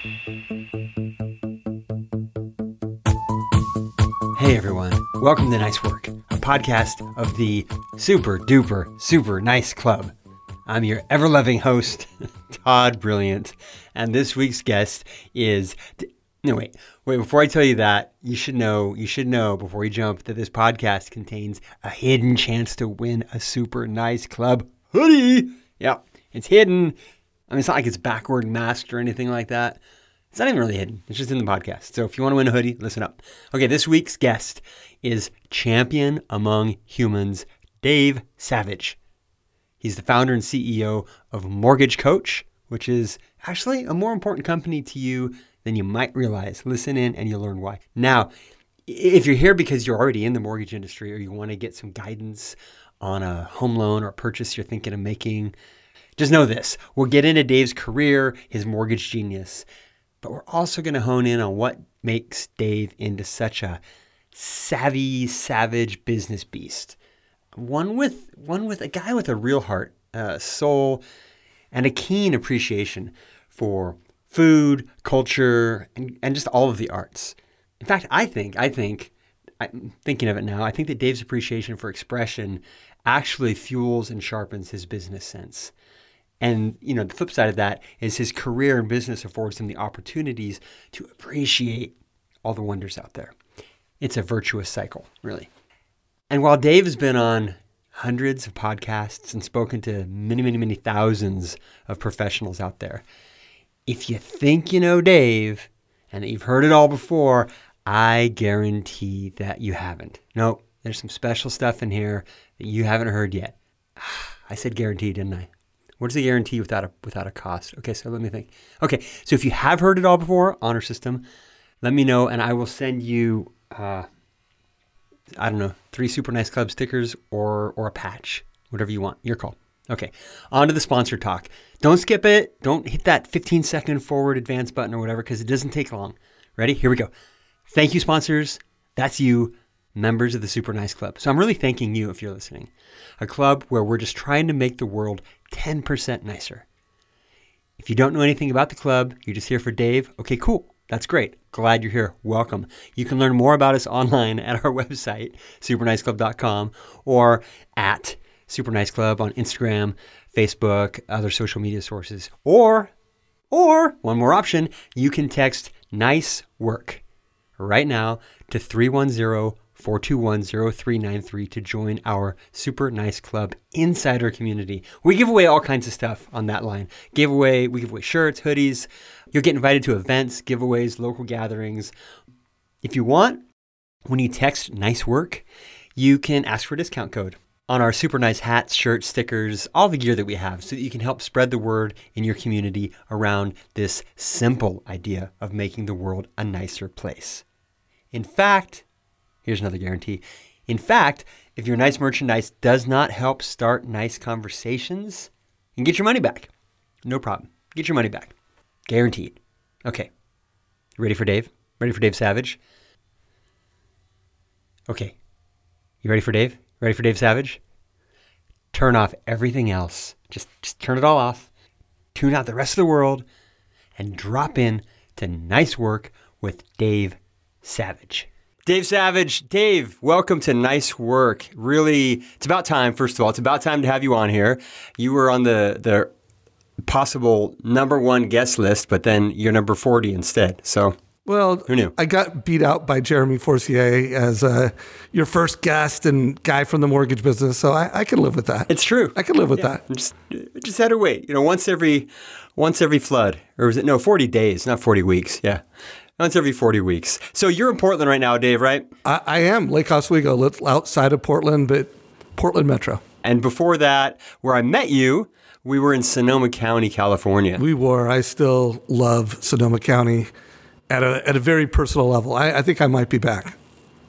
Hey everyone, welcome to Nice Work, a podcast of the super duper super nice club. I'm your ever loving host, Todd Brilliant, and this week's guest is. No, wait, wait. Before I tell you that, you should know. You should know before you jump that this podcast contains a hidden chance to win a super nice club hoodie. Yep, it's hidden. I mean, it's not like it's backward masked or anything like that. It's not even really hidden. It's just in the podcast. So if you want to win a hoodie, listen up. Okay, this week's guest is champion among humans, Dave Savage. He's the founder and CEO of Mortgage Coach, which is actually a more important company to you than you might realize. Listen in and you'll learn why. Now, if you're here because you're already in the mortgage industry or you want to get some guidance on a home loan or purchase you're thinking of making, just know this. We'll get into Dave's career, his mortgage genius, but we're also going to hone in on what makes Dave into such a savvy, savage business beast. One with one with a guy with a real heart, uh, soul, and a keen appreciation for food, culture, and, and just all of the arts. In fact, I think I think I'm thinking of it now. I think that Dave's appreciation for expression actually fuels and sharpens his business sense. And you know, the flip side of that is his career and business affords him the opportunities to appreciate all the wonders out there. It's a virtuous cycle, really. And while Dave has been on hundreds of podcasts and spoken to many, many, many thousands of professionals out there, if you think you know Dave and that you've heard it all before, I guarantee that you haven't. Nope, there's some special stuff in here that you haven't heard yet. I said guarantee, didn't I? What is a guarantee without a without a cost? Okay, so let me think. Okay, so if you have heard it all before, honor system, let me know, and I will send you. Uh, I don't know, three super nice club stickers or or a patch, whatever you want. Your call. Okay, on to the sponsor talk. Don't skip it. Don't hit that 15 second forward advance button or whatever because it doesn't take long. Ready? Here we go. Thank you, sponsors. That's you, members of the Super Nice Club. So I'm really thanking you if you're listening. A club where we're just trying to make the world 10% nicer. If you don't know anything about the club, you're just here for Dave, okay, cool. That's great. Glad you're here. Welcome. You can learn more about us online at our website, superniceclub.com, or at superniceclub on Instagram, Facebook, other social media sources. Or, or one more option, you can text nice work right now to 310 421 0393 to join our super nice club insider community. We give away all kinds of stuff on that line. Giveaway, we give away shirts, hoodies. You'll get invited to events, giveaways, local gatherings. If you want, when you text nice work, you can ask for a discount code on our super nice hats, shirts, stickers, all the gear that we have so that you can help spread the word in your community around this simple idea of making the world a nicer place. In fact, Here's another guarantee. In fact, if your nice merchandise does not help start nice conversations, you can get your money back. No problem. Get your money back. Guaranteed. Okay. Ready for Dave? Ready for Dave Savage? Okay. You ready for Dave? Ready for Dave Savage? Turn off everything else. Just just turn it all off. Tune out the rest of the world and drop in to nice work with Dave Savage. Dave Savage, Dave, welcome to Nice Work. Really, it's about time. First of all, it's about time to have you on here. You were on the the possible number one guest list, but then you're number forty instead. So, well, who knew? I got beat out by Jeremy Forcier as uh, your first guest and guy from the mortgage business, so I, I can live with that. It's true. I can live with Yeah, that. Just, just had to wait. You know, once every once every flood, or was it no forty days, not forty weeks? Yeah, once every forty weeks. So you're in Portland right now, Dave, right? I, I am Lake Oswego, little outside of Portland, but Portland Metro. And before that, where I met you, we were in Sonoma County, California. We were. I still love Sonoma County at a at a very personal level. I, I think I might be back.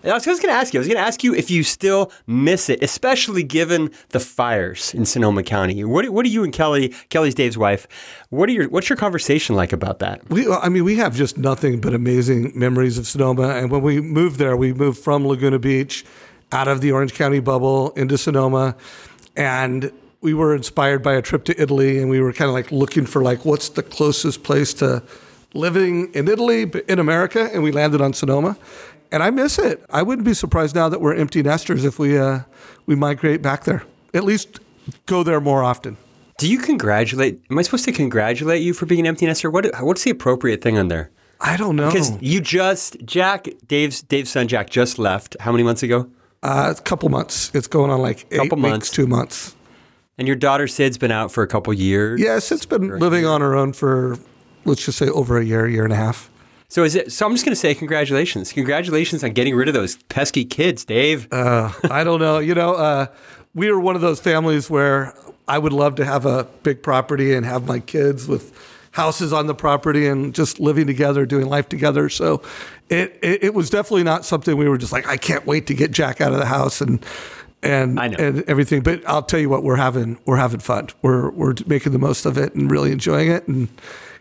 I was, going to ask you. I was going to ask you if you still miss it, especially given the fires in Sonoma County. What, what are you and Kelly? Kelly's Dave's wife. What are your What's your conversation like about that? We, I mean, we have just nothing but amazing memories of Sonoma. And when we moved there, we moved from Laguna Beach out of the Orange County bubble into Sonoma. And we were inspired by a trip to Italy. And we were kind of like looking for like, what's the closest place to living in Italy, in America, and we landed on Sonoma. And I miss it. I wouldn't be surprised now that we're empty nesters if we uh, we migrate back there. At least go there more often. Do you congratulate? Am I supposed to congratulate you for being an empty nester? What What's the appropriate thing on there? I don't know. Because you just Jack Dave's Dave's son Jack just left. How many months ago? Uh, a couple months. It's going on like eight Couple weeks, months. two months. And your daughter Sid's been out for a couple years. Yes, it's been living on her own for let's just say over a year, year and a half. So is it? So I'm just going to say congratulations, congratulations on getting rid of those pesky kids, Dave. Uh, I don't know. You know, uh, we were one of those families where I would love to have a big property and have my kids with houses on the property and just living together, doing life together. So it, it, it was definitely not something we were just like, I can't wait to get Jack out of the house and and and everything. But I'll tell you what, we're having we're having fun. We're we're making the most of it and really enjoying it. And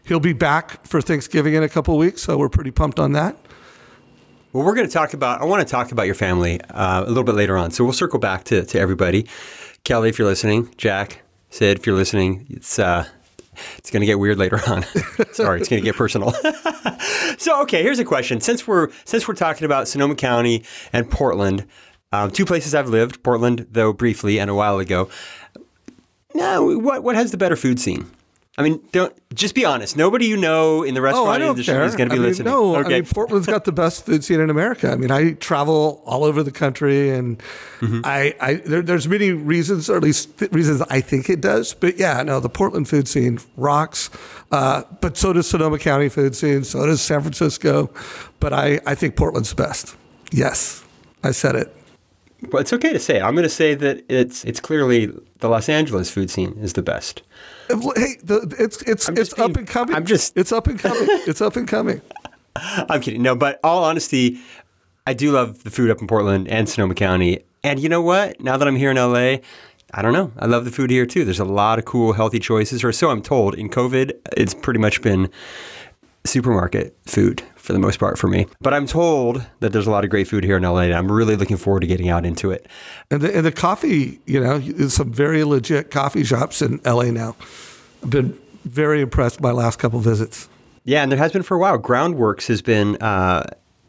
he'll be back for Thanksgiving in a couple weeks, so we're pretty pumped on that. Well, we're going to talk about. I want to talk about your family uh, a little bit later on. So we'll circle back to to everybody. Kelly, if you're listening, Jack, Sid, if you're listening, it's uh, it's going to get weird later on. Sorry, it's going to get personal. so, okay, here's a question. Since we're since we're talking about Sonoma County and Portland, um, two places I've lived. Portland, though, briefly and a while ago. Now, what what has the better food scene? I mean, don't just be honest. Nobody you know in the Oh, restaurant I don't industry care. is going to I be mean, listening. No, okay. I mean Portland's got the best food scene in America. I mean, I travel all over the country, and Mm-hmm. I, I there, there's many reasons, or at least th- reasons I think it does. But yeah, no, the Portland food scene rocks. Uh, but so does Sonoma County food scene. So does San Francisco. But I, I think Portland's best. Yes, I said it. Well, it's okay to say. I'm going to say that it's it's clearly the Los Angeles food scene is the best. Hey, the, it's it's I'm it's being- up and coming. I'm just- it's up and coming. it's up and coming. I'm kidding. No, but all honesty, I do love the food up in Portland and Sonoma County. And you know what? Now that I'm here in LA, I don't know. I love the food here too. There's a lot of cool, healthy choices, or so I'm told. In COVID, it's pretty much been supermarket food for the most part for me. But I'm told that there's a lot of great food here in LA, and I'm really looking forward to getting out into it. And the, and the coffee, you know, there's some very legit coffee shops in LA now. I've been very impressed by last couple visits. Yeah, and there has been for a while. Groundworks has been uh,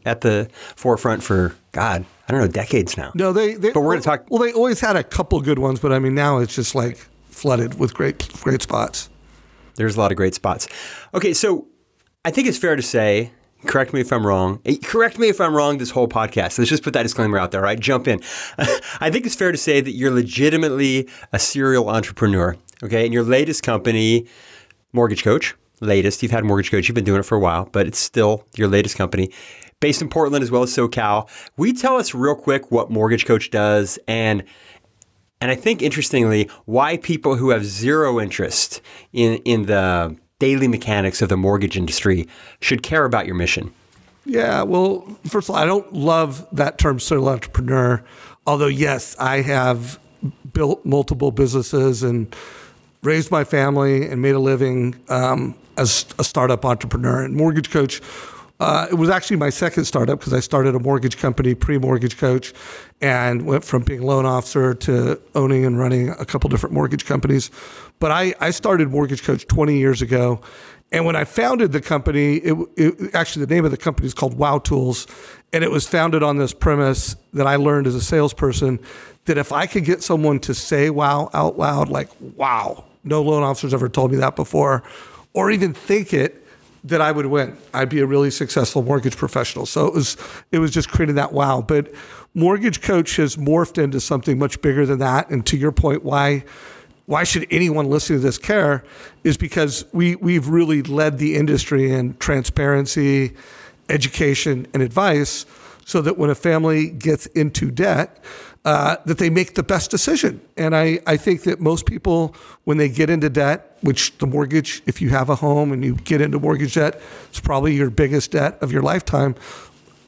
at the forefront for God, I don't know, decades now. No, they, they But we're gonna talk- Well, they always had a couple good ones, but I mean, now it's just like flooded with great, great spots. There's a lot of great spots. Okay, so I think it's fair to say, correct me if I'm wrong. eh, Correct me if I'm wrong this whole podcast. Let's just put that disclaimer out there, right? Jump in. I think it's fair to say that you're legitimately a serial entrepreneur, okay? And your latest company, Mortgage Coach, latest, you've had Mortgage Coach, you've been doing it for a while, but it's still your latest company, based in Portland as well as SoCal. We tell us real quick what Mortgage Coach does and and I think interestingly, why people who have zero interest in, in the daily mechanics of the mortgage industry should care about your mission. Yeah, well, first of all, I don't love that term serial entrepreneur. Although, yes, I have built multiple businesses and raised my family and made a living um, as a startup entrepreneur. And Mortgage Coach, uh, it was actually my second startup because I started a mortgage company pre Mortgage Coach and went from being loan officer to owning and running a couple different mortgage companies. But I, I started Mortgage Coach 20 years ago. And when I founded the company, it, it, actually the name of the company is called Wow Tools, and it was founded on this premise that I learned as a salesperson that if I could get someone to say "wow" out loud, like "wow," no loan officers ever told me that before, or even think it, that I would win. I'd be a really successful mortgage professional. So it was it was just creating that wow. But Mortgage Coach has morphed into something much bigger than that. And to your point, why why should anyone listening to this care is because we we've really led the industry in transparency, education, and advice, so that when a family gets into debt, uh, that they make the best decision. And I, I think that most people, when they get into debt, which the mortgage, if you have a home and you get into mortgage debt, it's probably your biggest debt of your lifetime.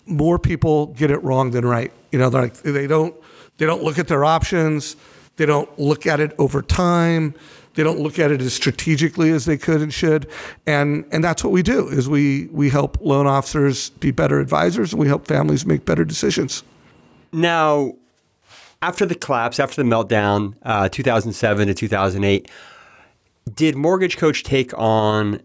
More people get it wrong than right. You know, like they don't they don't look at their options. They don't look at it over time. They don't look at it as strategically as they could and should. And and that's what we do is we we help loan officers be better advisors and we help families make better decisions. Now, after the collapse, after the meltdown, uh, 2007 to 2008, did Mortgage Coach take on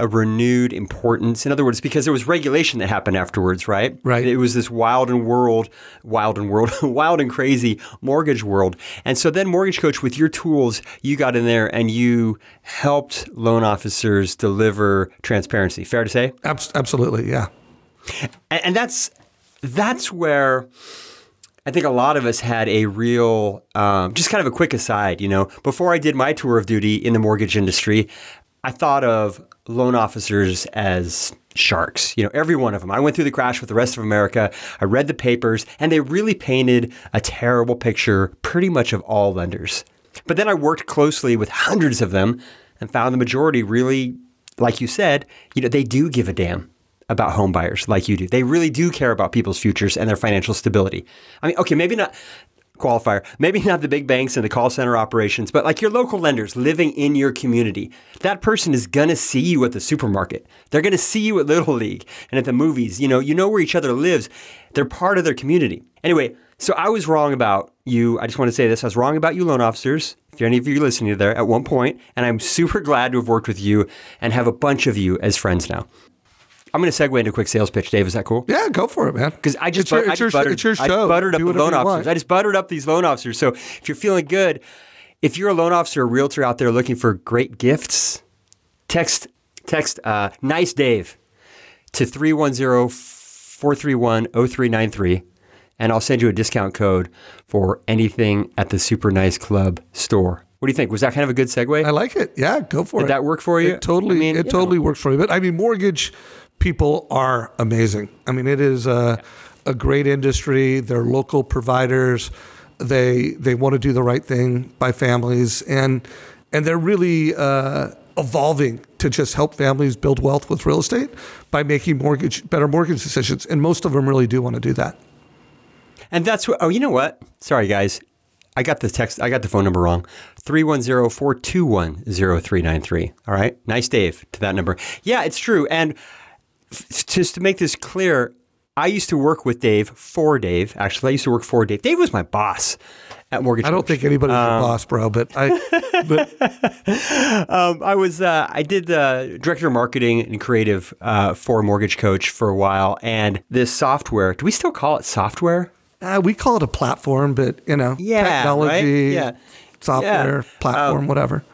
a renewed importance. In other words, because there was regulation that happened afterwards, right? Right. It was this wild and world, wild and world, wild and crazy mortgage world. And so then, Mortgage Coach, with your tools, you got in there and you helped loan officers deliver transparency. Fair to say? Abs- absolutely, yeah. And, and that's that's where I think a lot of us had a real, um, just kind of a quick aside, you know, before I did my tour of duty in the mortgage industry, I thought of loan officers as sharks, you know, every one of them. I went through the crash with the rest of America. I read the papers, and they really painted a terrible picture pretty much of all lenders. But then I worked closely with hundreds of them and found the majority really, like you said, you know, they do give a damn about home buyers like you do. They really do care about people's futures and their financial stability. I mean, okay, maybe not qualifier, maybe not the big banks and the call center operations, but like your local lenders living in your community. That person is going to see you at the supermarket. They're going to see you at Little League and at the movies. You know, you know where each other lives. They're part of their community. Anyway, so I was wrong about you. I just want to say this. I was wrong about you loan officers. If any of you are listening to there at one point, and I'm super glad to have worked with you and have a bunch of you as friends now. I'm going to segue into a quick sales pitch, Dave. Is that cool? Yeah, go for it, man. Because I just, it's your, I it's your, just buttered, it's your I buttered up the loan officers. I just buttered up these loan officers. So if you're feeling good, if you're a loan officer or realtor out there looking for great gifts, text text uh, nice Dave to 310-431-0393 and I'll send you a discount code for anything at the Super Nice Club store. What do you think? Was that kind of a good segue? I like it. Yeah, go for Did it. Did that work for you? It totally, I mean, it you totally works for me. But I mean, mortgage people are amazing. I mean, it is a, a great industry. They're local providers. They they want to do the right thing by families, and and they're really uh, evolving to just help families build wealth with real estate by making mortgage better mortgage decisions. And most of them really do want to do that. And that's what, oh, you know what? Sorry, guys. I got the text, I got the phone number wrong. 310 421 0393. All right. Nice, Dave, to that number. Yeah, it's true. And just to make this clear, I used to work with Dave for Dave. Actually, I used to work for Dave. Dave was my boss at Mortgage. I don't Coach. think anybody's your boss, bro, but I but Um, I was uh, I did the director of marketing and creative uh, for Mortgage Coach for a while, and this software. Do we still call it software? uh, we call it a platform, but you know, Yeah, technology, right? Yeah. software, Yeah. platform, whatever,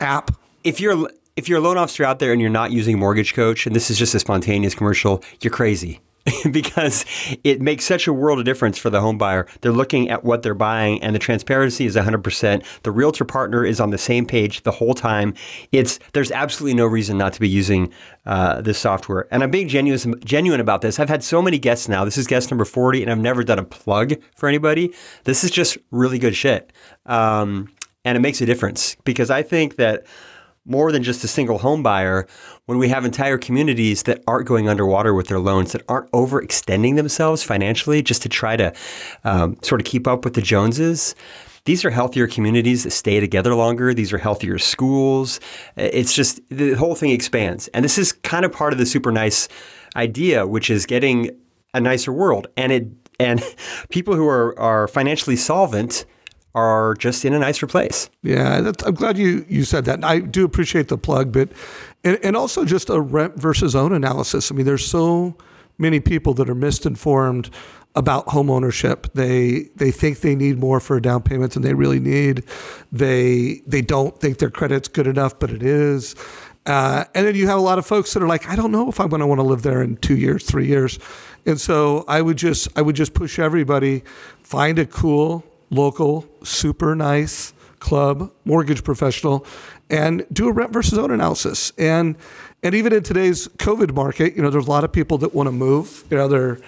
app. if you're if you're a loan officer out there and you're not using Mortgage Coach, and this is just a spontaneous commercial, you're crazy. because it makes such a world of difference for the home buyer. They're looking at what they're buying, and the transparency is 100%. The realtor partner is on the same page the whole time. It's there's absolutely no reason not to be using uh, this software. And I'm being genuine genuine about this. I've had so many guests now. This is guest number 40, and I've never done a plug for anybody. This is just really good shit, um, and it makes a difference because I think that more than just a single home buyer, when we have entire communities that aren't going underwater with their loans, that aren't overextending themselves financially just to try to um, sort of keep up with the Joneses. These are healthier communities that stay together longer. These are healthier schools. It's just the whole thing expands. And this is kind of part of the super nice idea, which is getting a nicer world. And it and people who are, are financially solvent are just in a nicer place. Yeah, I'm glad you you said that. I do appreciate the plug, but and, and also just a rent versus own analysis. I mean, there's so many people that are misinformed about home ownership. They they think they need more for a down payment than they really need. They they don't think their credit's good enough, but it is. Uh, and then you have a lot of folks that are like, I don't know if I'm going to want to live there in two years, three years. And so I would just I would just push everybody find a cool local, super nice club mortgage professional and do a rent versus own analysis. And and even in today's COVID market, you know, there's a lot of people that want to move. You know, they're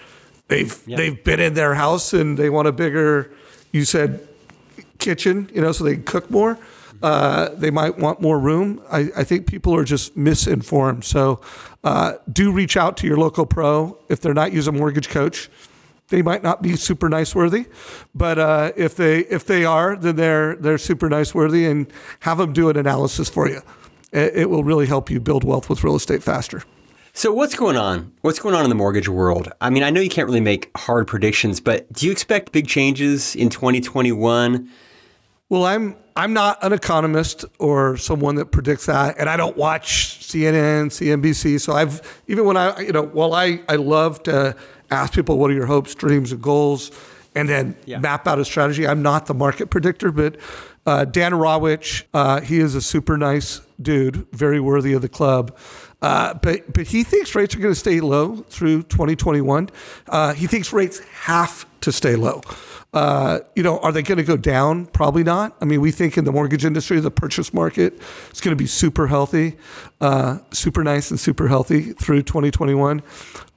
they've they've been in their house and they want a bigger. You said kitchen, you know, so they can cook more. Uh, they might want more room. I, I think people are just misinformed. So uh, do reach out to your local pro if they're not using a Mortgage Coach they might not be super nice worthy, but uh, if they if they are, then they're they're super nice worthy, and have them do an analysis for you. It, it will really help you build wealth with real estate faster. So what's going on? What's going on in the mortgage world? I mean, I know you can't really make hard predictions, but do you expect big changes in 2021? Well, I'm I'm not an economist or someone that predicts that, and I don't watch CNN, CNBC. So I've even when I you know while I I love to ask people what are your hopes, dreams, and goals, and then yeah. map out a strategy. I'm not the market predictor, but uh, Dan Rawich, uh, he is a super nice dude, very worthy of the club. Uh, but but he thinks rates are going to stay low through 2021. Uh, he thinks rates have to stay low. Uh, you know, are they going to go down? Probably not. I mean, we think in the mortgage industry, the purchase market is going to be super healthy, uh, super nice and super healthy through 2021.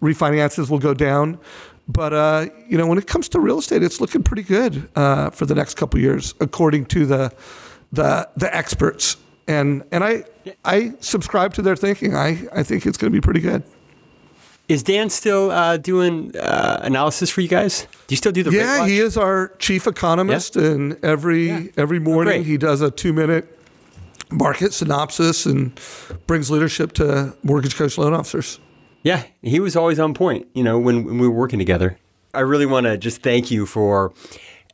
Refinances will go down. But uh, you know, when it comes to real estate, it's looking pretty good uh, for the next couple years, according to the the the experts. And and I I subscribe to their thinking. I I think it's going to be pretty good. Is Dan still uh, doing uh, analysis for you guys? Do you still do the? Yeah, he is our chief economist, yeah. and every yeah. every morning oh, he does a two minute market synopsis and brings leadership to mortgage coach loan officers. Yeah, he was always on point. You know, when, when we were working together. I really want to just thank you for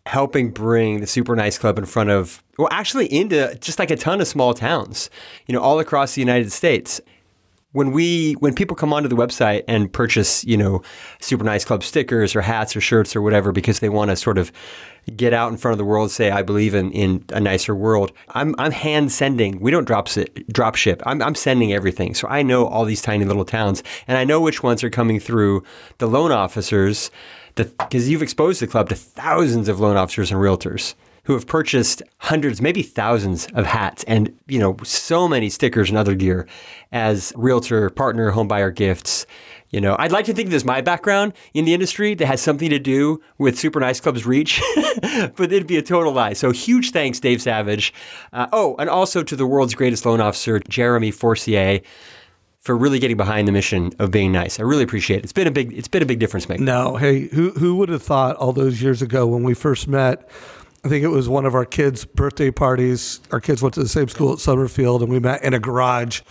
helping bring the Super Nice Club in front of, well, actually into just like a ton of small towns, you know, all across the United States when we when people come onto the website and purchase you know super nice club stickers or hats or shirts or whatever because they want to sort of get out in front of the world say I believe in, in a nicer world I'm, I'm hand sending. We don't drop it, drop ship. I'm, I'm sending everything. So I know all these tiny little towns and I know which ones are coming through the loan officers because you've exposed the club to thousands of loan officers and realtors who have purchased hundreds, maybe thousands of hats and, you know, so many stickers and other gear as realtor, partner, homebuyer gifts. You know, I'd like to think this my background in the industry that has something to do with Super Nice Club's reach, but it'd be a total lie. So huge thanks, Dave Savage. Uh, oh, and also to the world's greatest loan officer, Jeremy Forcier for really getting behind the mission of being nice. I really appreciate it. It's been a big it's been a big difference maker. No, hey, who who would have thought all those years ago when we first met I think it was one of our kids' birthday parties. Our kids went to the same school at Summerfield, and we met in a garage,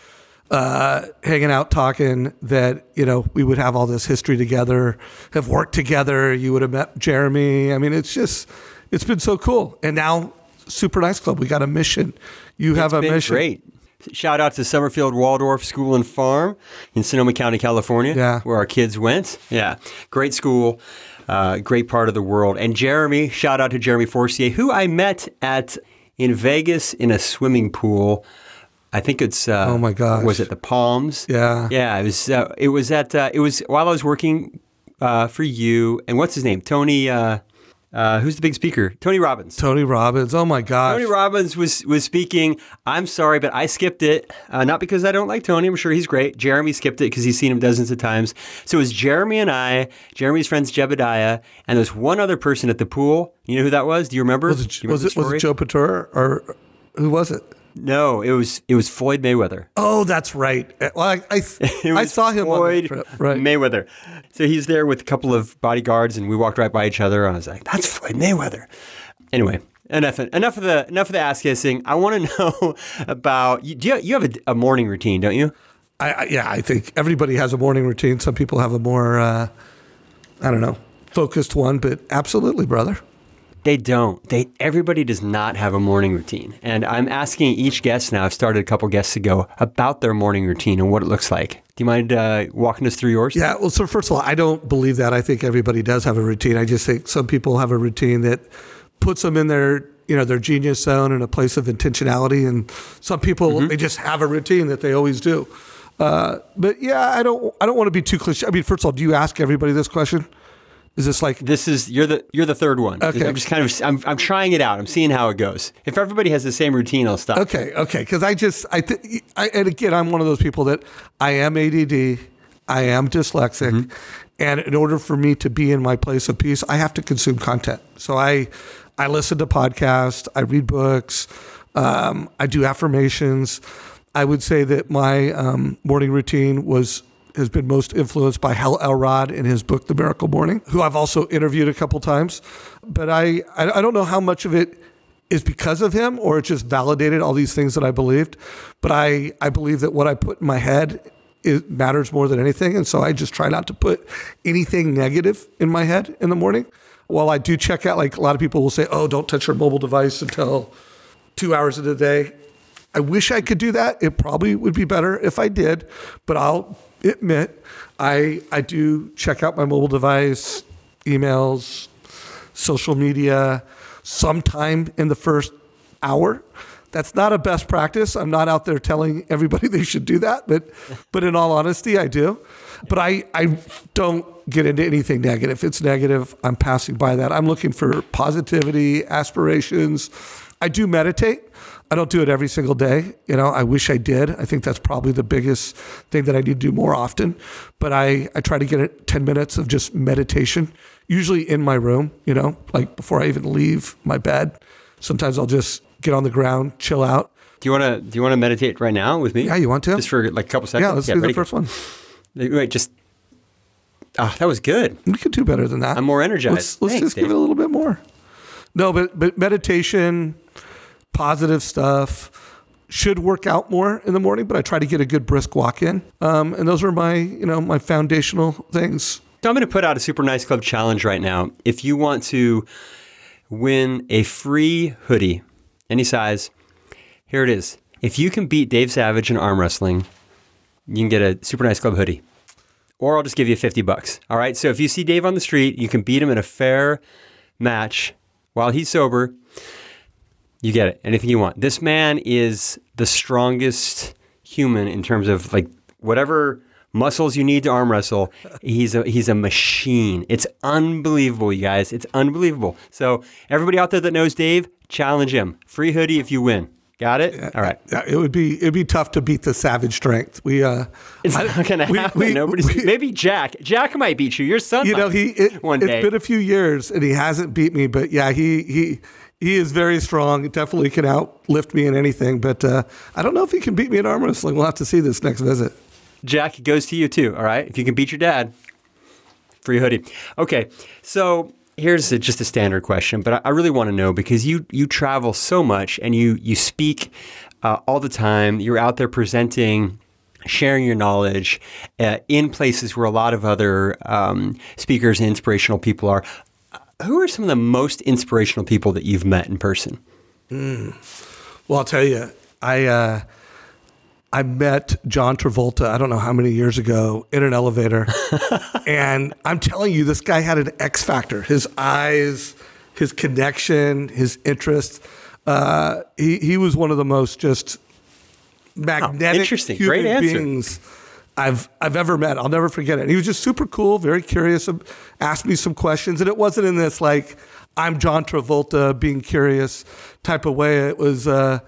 uh, hanging out, talking. That you know we would have all this history together, have worked together. You would have met Jeremy. I mean, it's just it's been so cool. And now, Super Nice Club, we got a mission. You have it's a mission. Great. Shout out to Summerfield Waldorf School and Farm in Sonoma County, California, yeah. where our kids went. Yeah, great school uh, great part of the world. And Jeremy, shout out to Jeremy Forcier, who I met at in Vegas in a swimming pool. I think it's uh, oh my god, was it the Palms? Yeah, yeah. It was. Uh, it was at. Uh, it was while I was working uh, for you. And what's his name? Tony. Uh, who's the big speaker? Tony Robbins. Tony Robbins. Oh my gosh. Tony Robbins was was speaking. I'm sorry, but I skipped it. Uh, not because I don't like Tony. I'm sure he's great. Jeremy skipped it because he's seen him dozens of times. So it was Jeremy and I, Jeremy's friends Jebediah, and there's one other person at the pool. You know who that was? Do you remember? Was it, remember was, it was it Joe Patura or who was it? No, it was it was Floyd Mayweather. Oh, that's right. Well, I I, I saw him Floyd. Right. Mayweather. So he's there with a couple of bodyguards, and we walked right by each other. And I was like, "That's Floyd Mayweather." Anyway, enough enough of the enough of the ass kissing. I want to know about you. Do you, you have a, a, morning routine, don't you? I, I, yeah, I think everybody has a morning routine. Some people have a more uh, I don't know focused one, but absolutely, brother. They don't. They everybody does not have a morning routine. And I'm asking each guest now, I've started a couple guests ago, about their morning routine and what it looks like. Do you mind uh, walking us through yours? Yeah. Well, so first of all, I don't believe that. I think everybody does have a routine. I just think some people have a routine that puts them in their you know their genius zone and a place of intentionality, and some people mm-hmm. they just have a routine that they always do. Uh, but yeah, I don't I don't want to be too cliche. I mean, first of all, do you ask everybody this question? Is this like this is you're the you're the third one? Okay, I'm just kind of I'm, I'm trying it out. I'm seeing how it goes. If everybody has the same routine, I'll stop. Okay, okay, because I just I, th- I and again I'm one of those people that I am ADD, I am dyslexic, mm-hmm. and in order for me to be in my place of peace, I have to consume content. So I I listen to podcasts, I read books, um, I do affirmations. I would say that my um, morning routine was has been most influenced by Hal Elrod in his book, The Miracle Morning, who I've also interviewed a couple times. But I, I don't know how much of it is because of him or it just validated all these things that I believed. But I, I believe that what I put in my head it matters more than anything. And so I just try not to put anything negative in my head in the morning. While I do check out, like a lot of people will say, oh, don't touch your mobile device until two hours of the day. I wish I could do that. It probably would be better if I did, but I'll admit I I do check out my mobile device, emails, social media sometime in the first hour. That's not a best practice. I'm not out there telling everybody they should do that, but but in all honesty, I do. But I I don't get into anything negative. If it's negative, I'm passing by that. I'm looking for positivity, aspirations. I do meditate. I don't do it every single day. You know, I wish I did. I think that's probably the biggest thing that I need to do more often. But I, I try to get it 10 minutes of just meditation, usually in my room, you know, like before I even leave my bed. Sometimes I'll just get on the ground, chill out. Do you want to do you want to meditate right now with me? Yeah, you want to? Just for like a couple seconds. Yeah, let's do ready? the first one. Wait, just. Ah, that was good. We could do better than that. I'm more energized. Let's, let's Thanks, just give it a little bit more. No, but but meditation, positive stuff should work out more in the morning. But I try to get a good brisk walk in, um, and those are my you know my foundational things. So I'm going to put out a super nice club challenge right now. If you want to win a free hoodie, any size, here it is. If you can beat Dave Savage in arm wrestling, you can get a super nice club hoodie. Or I'll just give you 50 bucks. All right. So if you see Dave on the street, you can beat him in a fair match while he's sober. You get it. Anything you want. This man is the strongest human in terms of like whatever muscles you need to arm wrestle. He's a he's a machine. It's unbelievable, you guys. It's unbelievable. So everybody out there that knows Dave, challenge him. Free hoodie if you win. Got it? All right. It would be it'd be tough to beat the savage strength. We uh, It's I- not gonna we- happen. we- Nobody's we- maybe Jack. Jack might beat you. Your son you know he it, one it's day. been a few years and he hasn't beat me, but yeah, he he. He is very strong. Definitely can outlift me in anything, but uh, I don't know if he can beat me in arm wrestling. We'll have to see this next visit. Jack, it goes to you too. All right. If you can beat your dad, free hoodie. Okay. So here's a, just a standard question, but I, I really want to know because you you travel so much and you you speak uh, all the time. You're out there presenting. Sharing your knowledge uh, in places where a lot of other um, speakers and inspirational people are. Who are some of the most inspirational people that you've met in person? Well, I'll tell you, I uh, I met John Travolta. I don't know how many years ago in an elevator, and I'm telling you, this guy had an X factor. His eyes, his connection, his interest. Uh, he he was one of the most just magnetic interesting. human Great answer. beings I've I've ever met. I'll never forget it. He was just super cool, very curious. um, Asked me some questions, and it wasn't in this like I'm John Travolta being curious type of way. It was uh,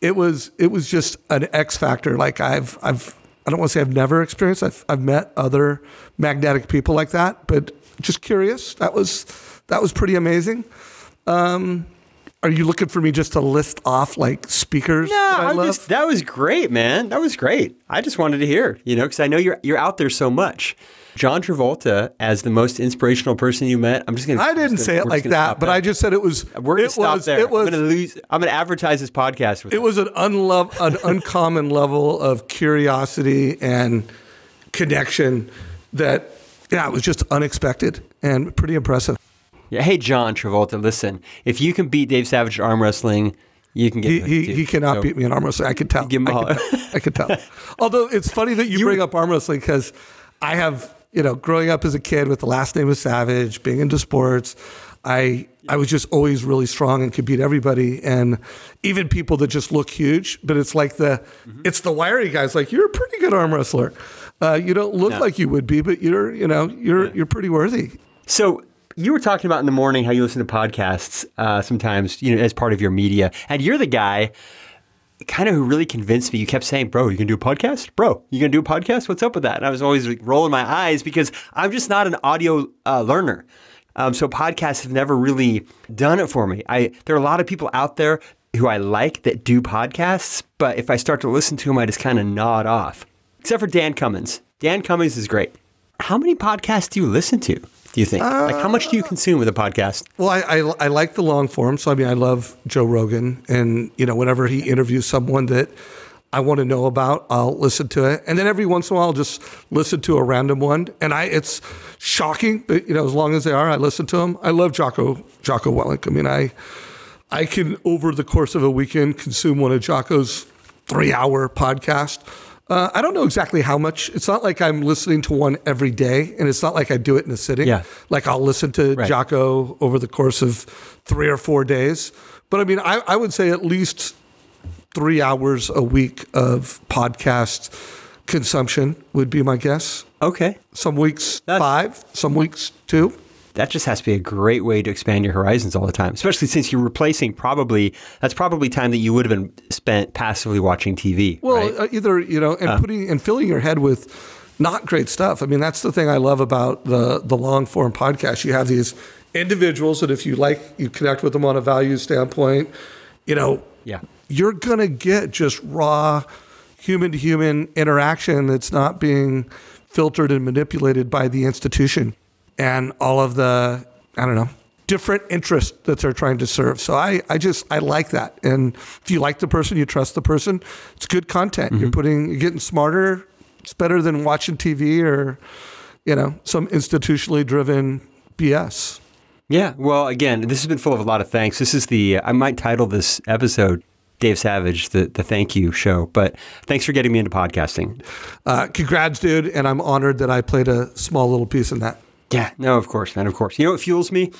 it was it was just an X factor. Like I've I've I don't want to say I've never experienced. I've I've met other magnetic people like that, but just curious. That was that was pretty amazing. Um, are you looking for me just to list off like speakers that I love? just- that was great, man. That was great. I just wanted to hear, you know, because I know you're you're out there so much. John Travolta as the most inspirational person you met. I'm just gonna. I didn't say it like that, but there. I just said it was. We're gonna it stop was, there. It was. I'm gonna lose. I'm gonna advertise this podcast with it was an unlove, an uncommon level of curiosity and connection that, yeah, it was just unexpected and pretty impressive. Yeah, hey, John Travolta, listen. If you can beat Dave Savage at arm wrestling, you can get. He, he, he cannot So- beat me in arm wrestling. I can tell. Give him a I tell. I could tell. Although it's funny that you, bring up arm wrestling because I have, you know, growing up as a kid with the last name of Savage, being into sports, I I was just always really strong and could beat everybody, and even people that just look huge. But it's like the Mm-hmm. it's the wiry guys. Like you're a pretty good arm wrestler. Uh, you don't look Yeah. like you would be, but you're you know you're you're pretty worthy. So you were talking about in the morning how you listen to podcasts uh, sometimes, you know, as part of your media, and you're the guy kind of who really convinced me. You kept saying, "Bro, you can do a podcast, bro. You gonna do a podcast? What's up with that?" And I was always like, rolling my eyes because I'm just not an audio uh, learner. Um, so podcasts have never really done it for me. I there are a lot of people out there who I like that do podcasts, but if I start to listen to them, I just kind of nod off. Except for Dan Cummins. Dan Cummins is great. How many podcasts do you listen to? Do you think? like, how much do you uh, consume with a podcast? Well, I, I I like the long form. So I mean, I love Joe Rogan, and you know, whenever he interviews someone that I want to know about, I'll listen to it. And then every once in a while, I'll just listen to a random one. And I, it's shocking, but you know, as long as they are, I listen to them. I love Jocko Jocko Willink. I mean, I I can, over the course of a weekend, consume one of Jocko's three hour podcast. Uh, I don't know exactly how much. It's not like I'm listening to one every day, and it's not like I do it in a sitting. Yeah. Like I'll listen to Right. Jocko over the course of three or four days. But I mean, I, I would say at least three hours a week of podcast consumption would be my guess. Okay. Some weeks That's- five, some weeks two. That just has to be a great way to expand your horizons all the time, especially since you're replacing probably, that's probably time that you would have been spent passively watching TV. Well, right? uh, either you know, and putting and filling your head with not great stuff. I mean, that's the thing I love about the the long form podcast. You have these individuals that if you like, you connect with them on a value standpoint. You know, Yeah. you're gonna get just raw human to human interaction that's not being filtered and manipulated by the institution and all of the I don't know different interests that they're trying to serve. So I, I just I like that. And if you like the person, you trust the person, it's good content. You're putting you're getting smarter. It's better than watching TV or you know some institutionally driven BS. Yeah. Well, again, this has been full of a lot of thanks. This is the, I might title this episode Dave Savage, the, the thank you show, but thanks for getting me into podcasting. Uh, congrats, dude, and I'm honored that I played a small little piece in that. Yeah, no, of course, man, of course. You know what fuels me?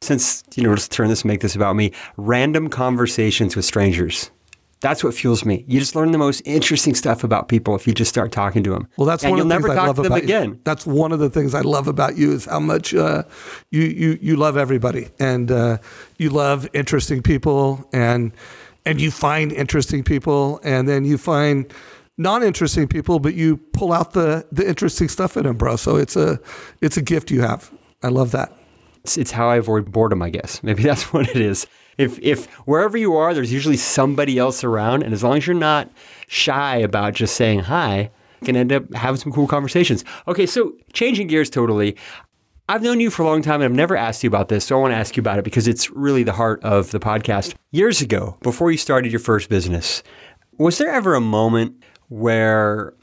Since, you know, let's turn this and make this about me random conversations with strangers. That's what fuels me. You just learn the most interesting stuff about people if you just start talking to them. Well, that's and one of the things I love about again. you. That's one of the things I love about you is how much uh, you you you love everybody and uh, you love interesting people and and you find interesting people and then you find non-interesting people, but you pull out the the interesting stuff in them, bro. So it's a it's a gift you have. I love that. It's, it's how I avoid boredom, I guess. Maybe that's what it is. If if wherever you are, there's usually somebody else around, and as long as you're not shy about just saying hi, you can end up having some cool conversations. Okay, so changing gears totally. I've known you for a long time and I've never asked you about this, so I want to ask you about it because it's really the heart of the podcast. Years ago, before you started your first business, was there ever a moment where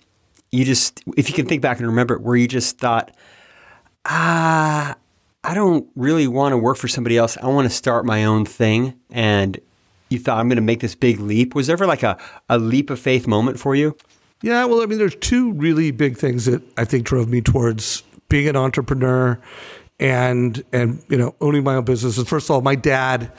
you just, if you can think back and remember it, where you just thought, ah, I don't really want to work for somebody else. I want to start my own thing. And you thought, I'm going to make this big leap. Was there ever like a, a leap of faith moment for you? Yeah, well, I mean, there's two really big things that I think drove me towards being an entrepreneur and and you know owning my own businesses. First of all, my dad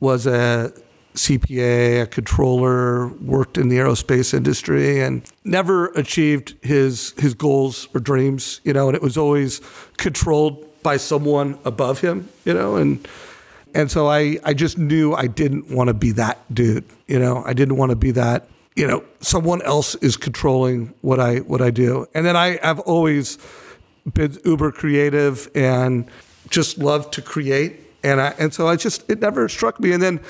was a CPA, a controller, worked in the aerospace industry, and never achieved his his goals or dreams. You know, and it was always controlled by someone above him. You know, and and so I, I just knew I didn't want to be that dude. You know, I didn't want to be that, you know, someone else is controlling what I what I do. And then I have always been uber creative and just loved to create. And I and so I just it never struck me. And then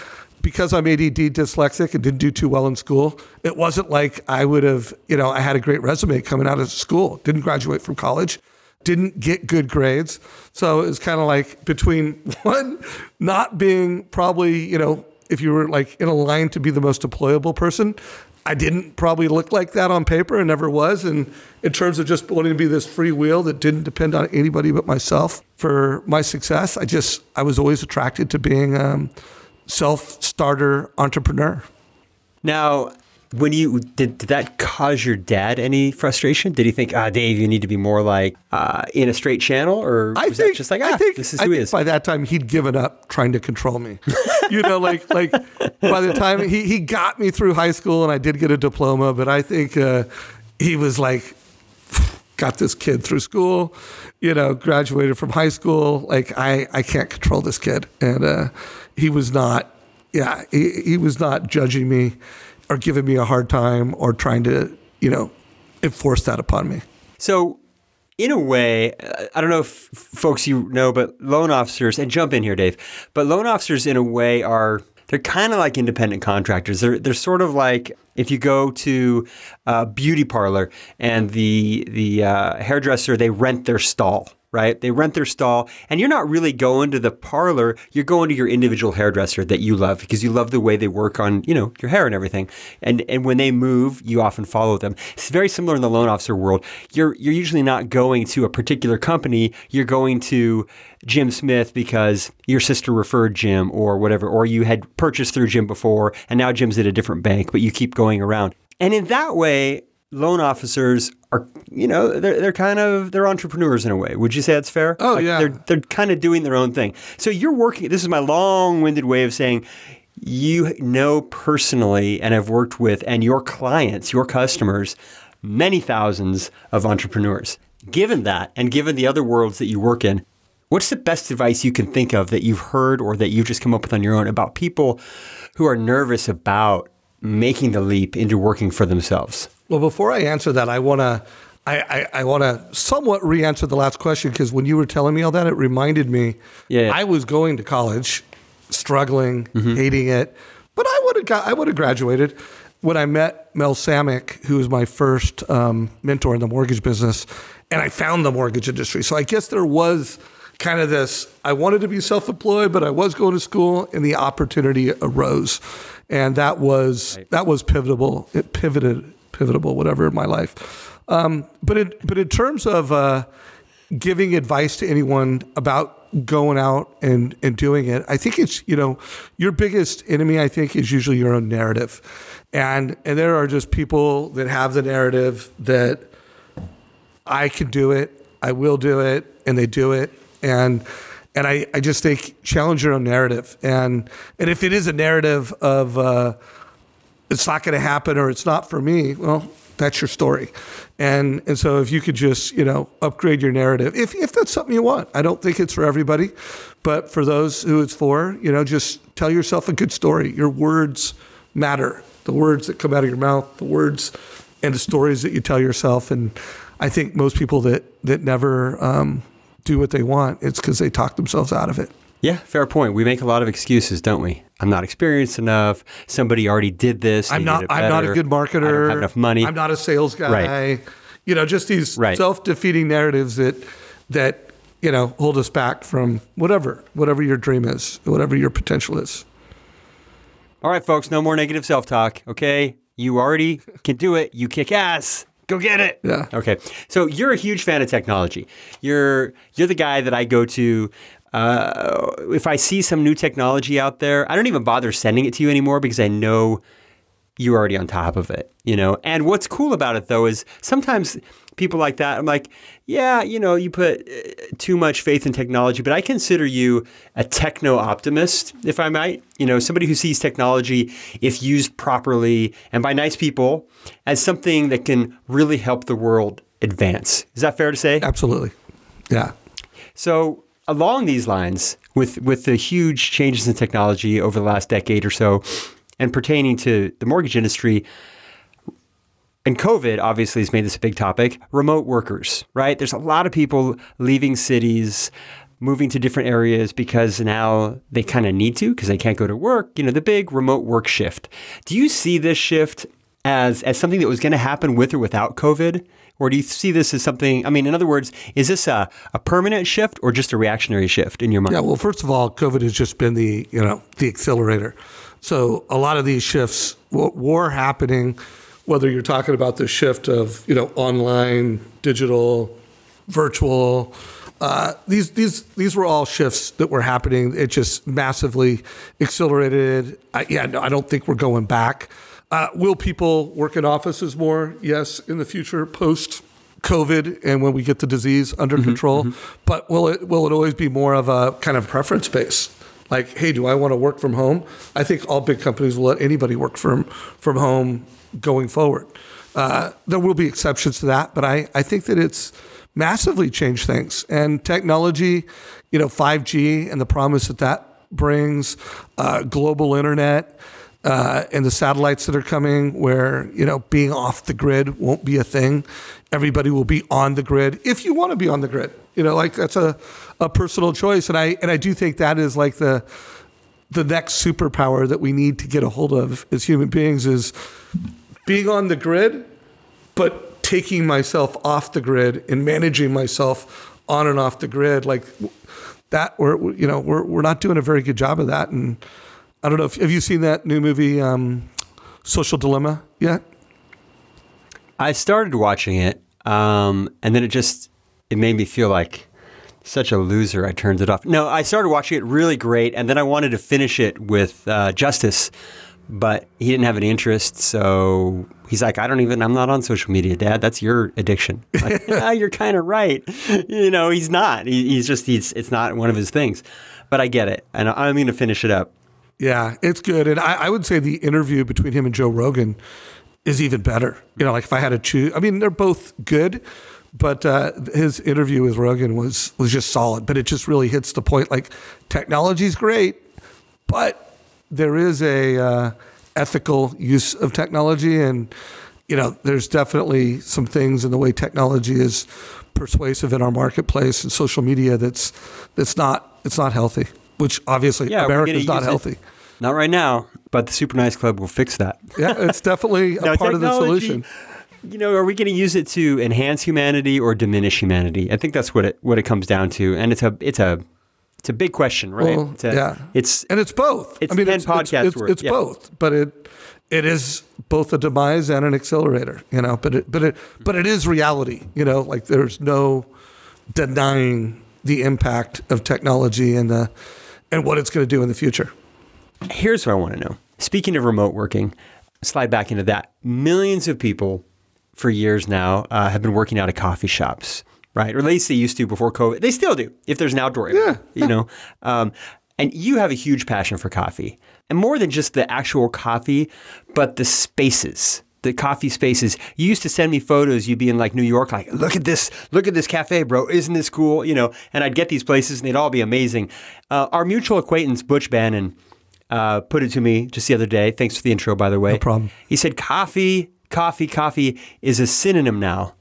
because I'm ADD dyslexic and didn't do too well in school, it wasn't like I would have, you know, I had a great resume coming out of school. Didn't graduate from college didn't get good grades. So it was kind of like between one, not being probably, you know, if you were like in a line to be the most deployable person, I didn't probably look like that on paper and never was. And in terms of just wanting to be this free wheel that didn't depend on anybody but myself for my success, I just, I was always attracted to being um, self starter entrepreneur. Now, when you did, did that cause your dad any frustration? Did he think, ah, Dave, you need to be more like uh, in a straight channel, or I was think that just like, I ah, think, this is I who he think is? by that time he'd given up trying to control me. you know, like like by the time he he got me through high school and I did get a diploma, but I think uh, he was like, got this kid through school, you know, graduated from high school. Like I I can't control this kid, and uh, he was not. Yeah, he, he was not judging me or giving me a hard time or trying to, you know, enforce that upon me. So, in a way, I don't know if folks you know, but loan officers, and jump in here, Dave, but loan officers, in a way, are they're kind of like independent contractors. They're they're sort of like if you go to a beauty parlor and the the uh, hairdresser they rent their stall. Right? They rent their stall, and you're not really going to the parlor. You're going to your individual hairdresser that you love because you love the way they work on, you know, your hair and everything. And and when they move, you often follow them. It's very similar in the loan officer world. You're you're usually not going to a particular company. You're going to Jim Smith because your sister referred Jim or whatever, or you had purchased through Jim before, and now Jim's at a different bank, but you keep going around. And in that way, loan officers are, you know, they're, they're kind of they're entrepreneurs in a way. Would you say that's fair? Oh yeah, they're they're kind of doing their own thing. So you're working. This is my long-winded way of saying you know personally and have worked with and your clients, your customers, many thousands of entrepreneurs. Given that, and given the other worlds that you work in, what's the best advice you can think of that you've heard or that you've just come up with on your own about people who are nervous about making the leap into working for themselves? Well, before I answer that, I want to. I, I, I want to somewhat re-answer the last question because when you were telling me all that, it reminded me. Yeah. I was going to college, struggling, hating it, but I would have got. I would have graduated when I met Mel Samick, who was my first um, mentor in the mortgage business, and I found the mortgage industry. So I guess there was kind of this. I wanted to be self-employed, but I was going to school, and the opportunity arose, and that was that was pivotal. It pivoted pivotal, whatever in my life. Um, but in, but in terms of uh, giving advice to anyone about going out and, and doing it, I think it's you know your biggest enemy. I think is usually your own narrative, and and there are just people that have the narrative that I can do it, I will do it, and they do it, and and I, I just think challenge your own narrative, and and if it is a narrative of uh, it's not going to happen or it's not for me, well, that's your story. And and so if you could just, you know, upgrade your narrative, if if that's something you want. I don't think it's for everybody, but for those who it's for, you know, just tell yourself a good story. Your words matter. The words that come out of your mouth, the words and the stories that you tell yourself. And I think most people that that never um, do what they want, it's because they talk themselves out of it. Yeah, fair point. We make a lot of excuses, don't we? I'm not experienced enough. Somebody already did this. I'm not. I'm not a good marketer. I don't have enough money. I'm not a sales guy. Right. You know, just these Right. self-defeating narratives that that you know hold us back from whatever whatever your dream is, whatever your potential is. All right, folks, no more negative self talk, okay? You already can do it. You kick ass. Go get it. Yeah. Okay. So you're a huge fan of technology. You're you're the guy that I go to uh, if I see some new technology out there. I don't even bother sending it to you anymore because I know you're already on top of it, you know. And what's cool about it though is sometimes people like that, I'm like, yeah, you know, you put uh, too much faith in technology, but I consider you a techno optimist, if I might. You know, somebody who sees technology, if used properly and by nice people, as something that can really help the world advance. Is that fair to say? Absolutely. Yeah. So along these lines, with with the huge changes in technology over the last decade or so, and pertaining to the mortgage industry, and COVID obviously has made this a big topic. Remote workers, right? There's a lot of people leaving cities, moving to different areas because now they kind of need to because they can't go to work. You know, the big remote work shift. Do you see this shift as as something that was going to happen with or without COVID? Or do you see this as something? I mean, in other words, is this a, a permanent shift or just a reactionary shift in your mind? Yeah. Well, first of all, COVID has just been the you know the accelerator. So a lot of these shifts w- were happening, whether you're talking about the shift of you know online, digital, virtual. Uh, these these these were all shifts that were happening. It just massively accelerated. I, yeah, no, I don't think we're going back. Uh, will people work in offices more? Yes, in the future, post COVID, and when we get the disease under control. But will it will it always be more of a kind of preference base? Like, hey, do I want to work from home? I think all big companies will let anybody work from from home going forward. Uh, there will be exceptions to that, but I, I think that it's massively changed things. And technology, you know, 5G and the promise that that brings, uh, global internet, uh, and the satellites that are coming, where you know being off the grid won't be a thing. Everybody will be on the grid if you want to be on the grid. You know, like that's a, a personal choice, and I and I do think that is like the the next superpower that we need to get a hold of as human beings is being on the grid, but taking myself off the grid and managing myself on and off the grid. Like that, we're you know we're we're not doing a very good job of that. And I don't know if have you seen that new movie, um, Social Dilemma yet? I started watching it, um, and then it just it made me feel like such a loser. I turned it off. No, I started watching it really great, and then I wanted to finish it with uh, Justice, but he didn't have any interest. So he's like, I don't even. I'm not on social media, Dad. That's your addiction. Like, ah, you're kind of right. You know, he's not. He, he's just. He's. It's not one of his things. But I get it, and I'm going to finish it up. Yeah, it's good, and I, I would say the interview between him and Joe Rogan is even better. You know, like if I had to choose, I mean, they're both good, but uh, his interview with Rogan was was just solid. But it just really hits the point. Like technology's great, but there is a uh, ethical use of technology, and you know, there's definitely some things in the way technology is persuasive in our marketplace and social media that's that's not it's not healthy. Which obviously Yeah, America is not use it. healthy. Not right now, but the Super Nice Club will fix that. Yeah, it's definitely a part of the solution. You know, are we going to use it to enhance humanity or diminish humanity? I think that's what it what it comes down to, and it's a it's a it's a big question, right? Well, it's a, yeah. it's and it's both. It's I mean, 10 it's, podcasts It's, it's, it's yeah. both, but it it is both a demise and an accelerator. You know, but it but it but it is reality. You know, like there's no denying the impact of technology and the and what it's going to do in the future. here's what I want to know. Speaking of remote working, slide back into that. Millions of people for years now uh, have been working out of coffee shops, right? Or at least they used to before COVID. They still do if there's an outdoor area, you know. Um, and you have a huge passion for coffee, and more than just the actual coffee, but the spaces. The coffee spaces. You used to send me photos. You'd be in like New York, like, look at this, look at this cafe, bro. Isn't this cool? You know, and I'd get these places and they'd all be amazing. Uh, our mutual acquaintance, Butch Bannon, uh, put it to me just the other day. Thanks for the intro, by the way. No problem. He said, coffee, coffee, coffee is a synonym now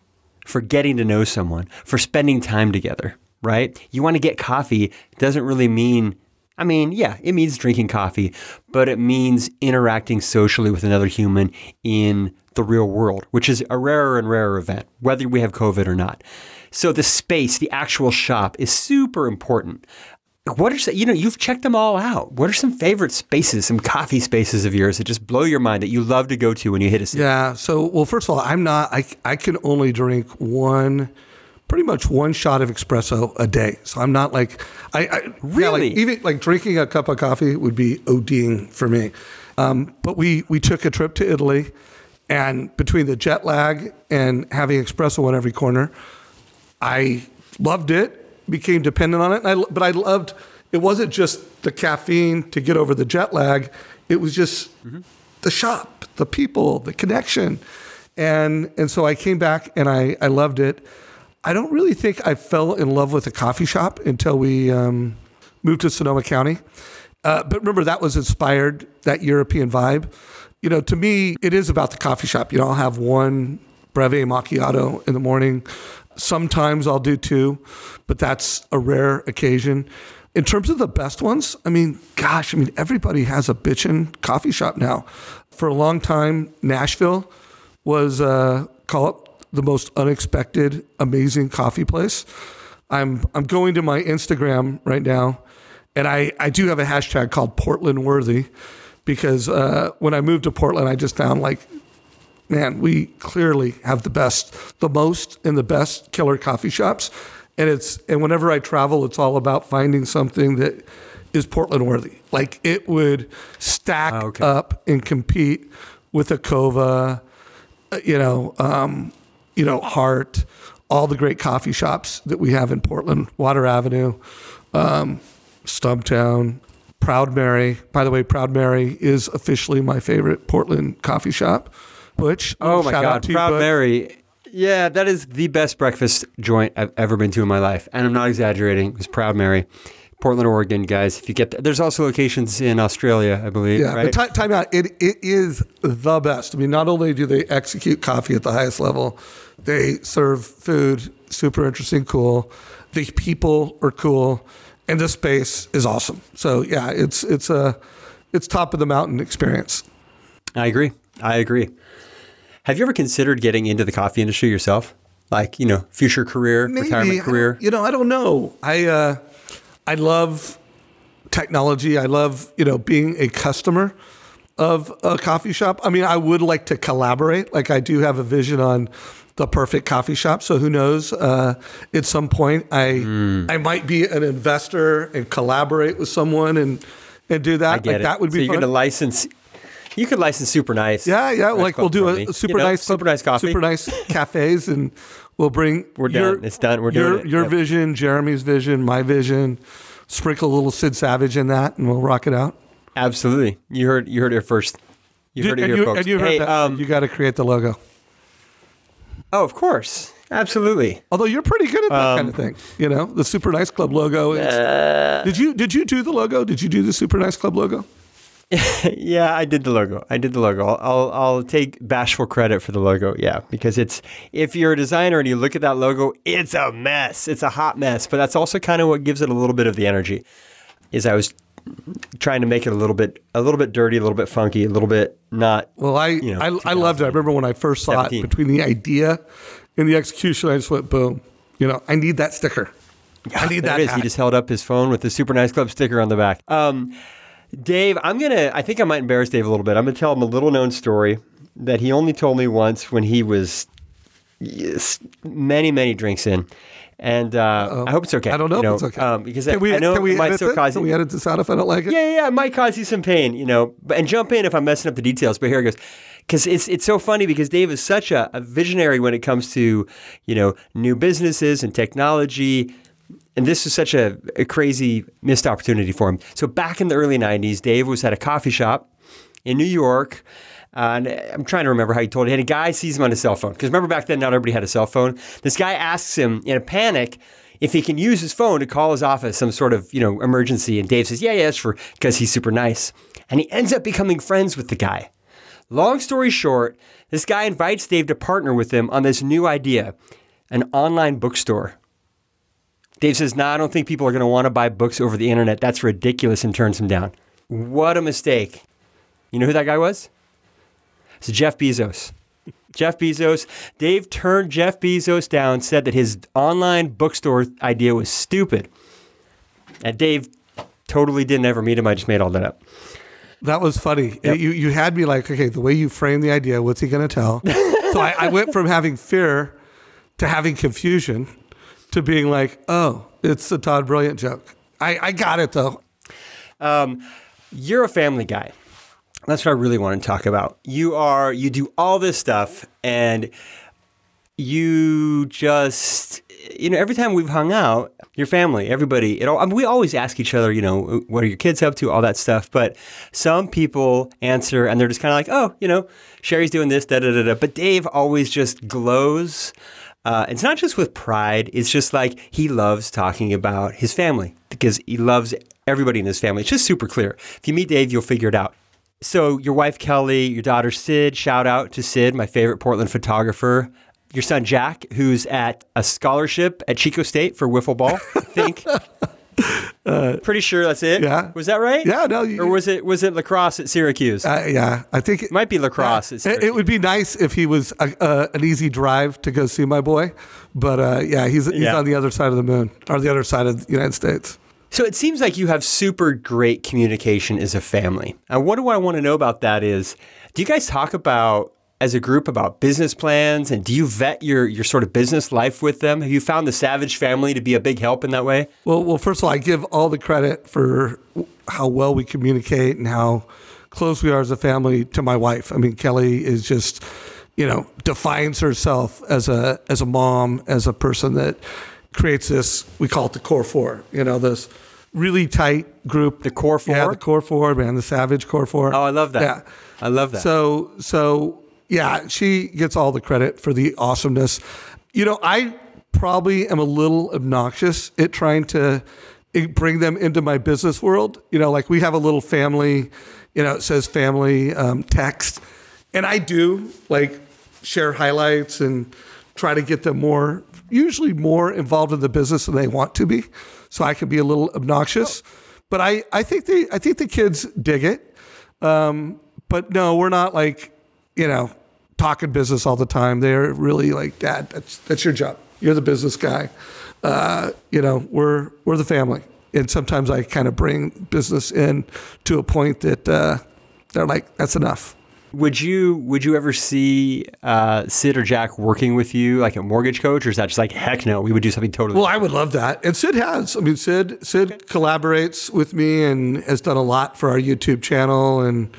for getting to know someone, for spending time together, right? You want to get coffee doesn't really mean, I mean, yeah, it means drinking coffee, but it means interacting socially with another human in the real world, which is a rarer and rarer event, whether we have COVID or not. So the space, the actual shop is super important. What are some, you know, you've checked them all out. What are some favorite spaces, some coffee spaces of yours that just blow your mind that you love to go to when you hit a city? Yeah. So, well, first of all, I'm not. I I can only drink one, pretty much one shot of espresso a day. So I'm not like I, I yeah, Really? like, even like drinking a cup of coffee would be ODing for me. Um, but we we took a trip to Italy, and between the jet lag and having espresso on every corner, I loved it. Became dependent on it, and I, but I loved. It wasn't just the caffeine to get over the jet lag. It was just the shop, the people, the connection, and and so I came back and I I loved it. I don't really think I fell in love with a coffee shop until we um, moved to Sonoma County. Uh, but remember, that was inspired that European vibe. You know, to me, it is about the coffee shop. You know, I'll have one breve macchiato in the morning. Sometimes I'll do two, but that's a rare occasion. In terms of the best ones, I mean, gosh, I mean, everybody has a bitchin' coffee shop now. For a long time, Nashville was uh, call it the most unexpected, amazing coffee place. I'm I'm going to my Instagram right now, and I I do have a hashtag called Portland Worthy, because uh, when I moved to Portland, I just found like, man, we clearly have the best, the most, and the best killer coffee shops, and it's and whenever I travel, it's all about finding something that is Portland worthy. Like it would stack Ah, okay. up and compete with a Coava, uh, you know, um, you know, Heart, all the great coffee shops that we have in Portland, Water Avenue, um, Stumptown, Proud Mary. By the way, Proud Mary is officially my favorite Portland coffee shop. Butch, Oh my shout out God, Proud Butch. Mary. Yeah, that is the best breakfast joint I've ever been to in my life, and I'm not exaggerating. It's Proud Mary, Portland, Oregon, guys. If you get, th- there's also locations in Australia, I believe. Yeah, right? but ti- time out. It, it is the best. I mean, not only do they execute coffee at the highest level, they serve food, super interesting, cool. The people are cool, and the space is awesome. So yeah, it's it's a it's top of the mountain experience. I agree. I agree. Have you ever considered getting into the coffee industry yourself? like you know future career, Maybe. retirement career? You know, I don't know. I uh, I love technology. I love you know being a customer of a coffee shop. I mean, I would like to collaborate. Like I do have a vision on the perfect coffee shop. So who knows? Uh, at some point, I Hmm. I might be an investor and collaborate with someone and and do that. Like it. that would so be you're fun. going to license. You could license super nice. Yeah, yeah. Like we'll do a super You know, nice, super nice coffee. super nice cafes, and we'll bring. We're your, done. It's done. We're your, doing it. Your Yep. vision, Jeremy's vision, my vision. Sprinkle a little Sid Savage in that, and we'll rock it out. Absolutely. You heard. You heard it first. You heard it here, you, folks. and you heard hey, that. um, you got to create the logo. oh, of course. Absolutely. Although you're pretty good at that Um, kind of thing, you know, the Super Nice Club logo. Is, Uh, did you did you do the logo? Did you do the Super Nice Club logo? yeah, I did the logo. I did the logo. I'll, I'll I'll take bashful credit for the logo. Yeah, because it's if you're a designer and you look at that logo, it's a mess. It's a hot mess. But that's also kind of what gives it a little bit of the energy. Is I was trying to make it a little bit a little bit dirty, a little bit funky, a little bit not. Well, I You know, I, I loved it. I remember when I first saw it. Between the idea and the execution, I just went boom. You know, I need that sticker. I need that. it is. He just held up his phone with the Super Nice Club sticker on the back. Um, Dave, I'm gonna. I think I might embarrass Dave a little bit. I'm gonna tell him a little known story that he only told me once when he was many many drinks in, and uh, I hope it's okay. I don't know, you if it's okay. um, because can we, I know can we it might still cause Can we edit this out if I don't like it? yeah, yeah, it might cause you some pain, you know. But and jump in if I'm messing up the details. But here it goes, because it's it's so funny because Dave is such a, a visionary when it comes to you know new businesses and technology. And this is such a, a crazy missed opportunity for him. So back in the early '90s, Dave was at a coffee shop in New York. Uh, and I'm trying to remember how he told it. And a guy sees him on his cell phone. Because remember back then, not everybody had a cell phone. This guy asks him in a panic if he can use his phone to call his office some sort of you know emergency. And Dave says, "Yeah, yeah, it's for because he's super nice." And he ends up becoming friends with the guy. Long story short, this guy invites Dave to partner with him on this new idea, an online bookstore. Dave says, "No, I don't think people are going to want to buy books over the internet. That's ridiculous," and turns him down. What a mistake! You know who that guy was? It's Jeff Bezos. Jeff Bezos. Dave turned Jeff Bezos down, said that his online bookstore idea was stupid. And Dave totally didn't ever meet him. I just made all that up. That was funny. You you had me like, okay, the way you framed the idea, what's he going to tell? so I, I went from having fear to having confusion to being like, oh, it's a Todd Brilliant joke. I, I got it though. Um, you're a family guy. That's what I really want to talk about. You are you do all this stuff and you just you know every time we've hung out, your family, everybody, it all, I mean, we always ask each other, you know, what are your kids up to, all that stuff. But some people answer and they're just kind of like, oh, you know, Sherry's doing this, da da da da. But Dave always just glows. Uh, it's not just with pride. It's just like he loves talking about his family because he loves everybody in his family. It's just super clear. If you meet Dave, you'll figure it out. So your wife Kelly, your daughter Sid, shout out to Sid, my favorite Portland photographer. Your son Jack, who's at a scholarship at Chico State for wiffle ball, I think. Pretty sure that's it. yeah. Was that right? Yeah, no, you- or was it was it lacrosse at Syracuse? Uh, yeah, I think it Might be lacrosse. at It, Syracuse. it would be nice if he was a, uh, an easy drive to go see my boy, but uh, yeah, he's he's Yeah. on the other side of the moon or the other side of the United States. So it seems like you have super great communication as a family. And what do I want to know about that is do you guys talk about as a group about business plans and do you vet your your sort of business life with them? Have you found the Savage family to be a big help in that way? Well, well, first of all, I give all the credit for how well we communicate and how close we are as a family to my wife. I mean, Kelly is just, you know, defines herself as a as a mom, as a person that creates this. We call it the core four. You know, this really tight group. The core four. Yeah, the core four, man, the savage core four. Oh, I love that. Yeah. I love that. So so yeah, she gets all the credit for the awesomeness. You know, I probably am a little obnoxious at trying to eh, bring them into my business world. You know, like we have a little family, you know, it says family um, text, and I do like share highlights and try to get them more, usually more involved in the business than they want to be, so I can be a little obnoxious. But I, I think the I think the kids dig it. Um, but no, we're not like, you know, talking business all the time. They're really like, Dad, that's that's your job. You're the business guy. Uh, you know, we're we're the family. And sometimes I kind of bring business in to a point that uh, they're like, that's enough. Would you would you ever see uh, Sid or Jack working with you like a mortgage coach, or is that just like heck no? We would do something totally. Well, I would love that, and Sid has. I mean, Sid Sid collaborates with me and has done a lot for our YouTube channel, and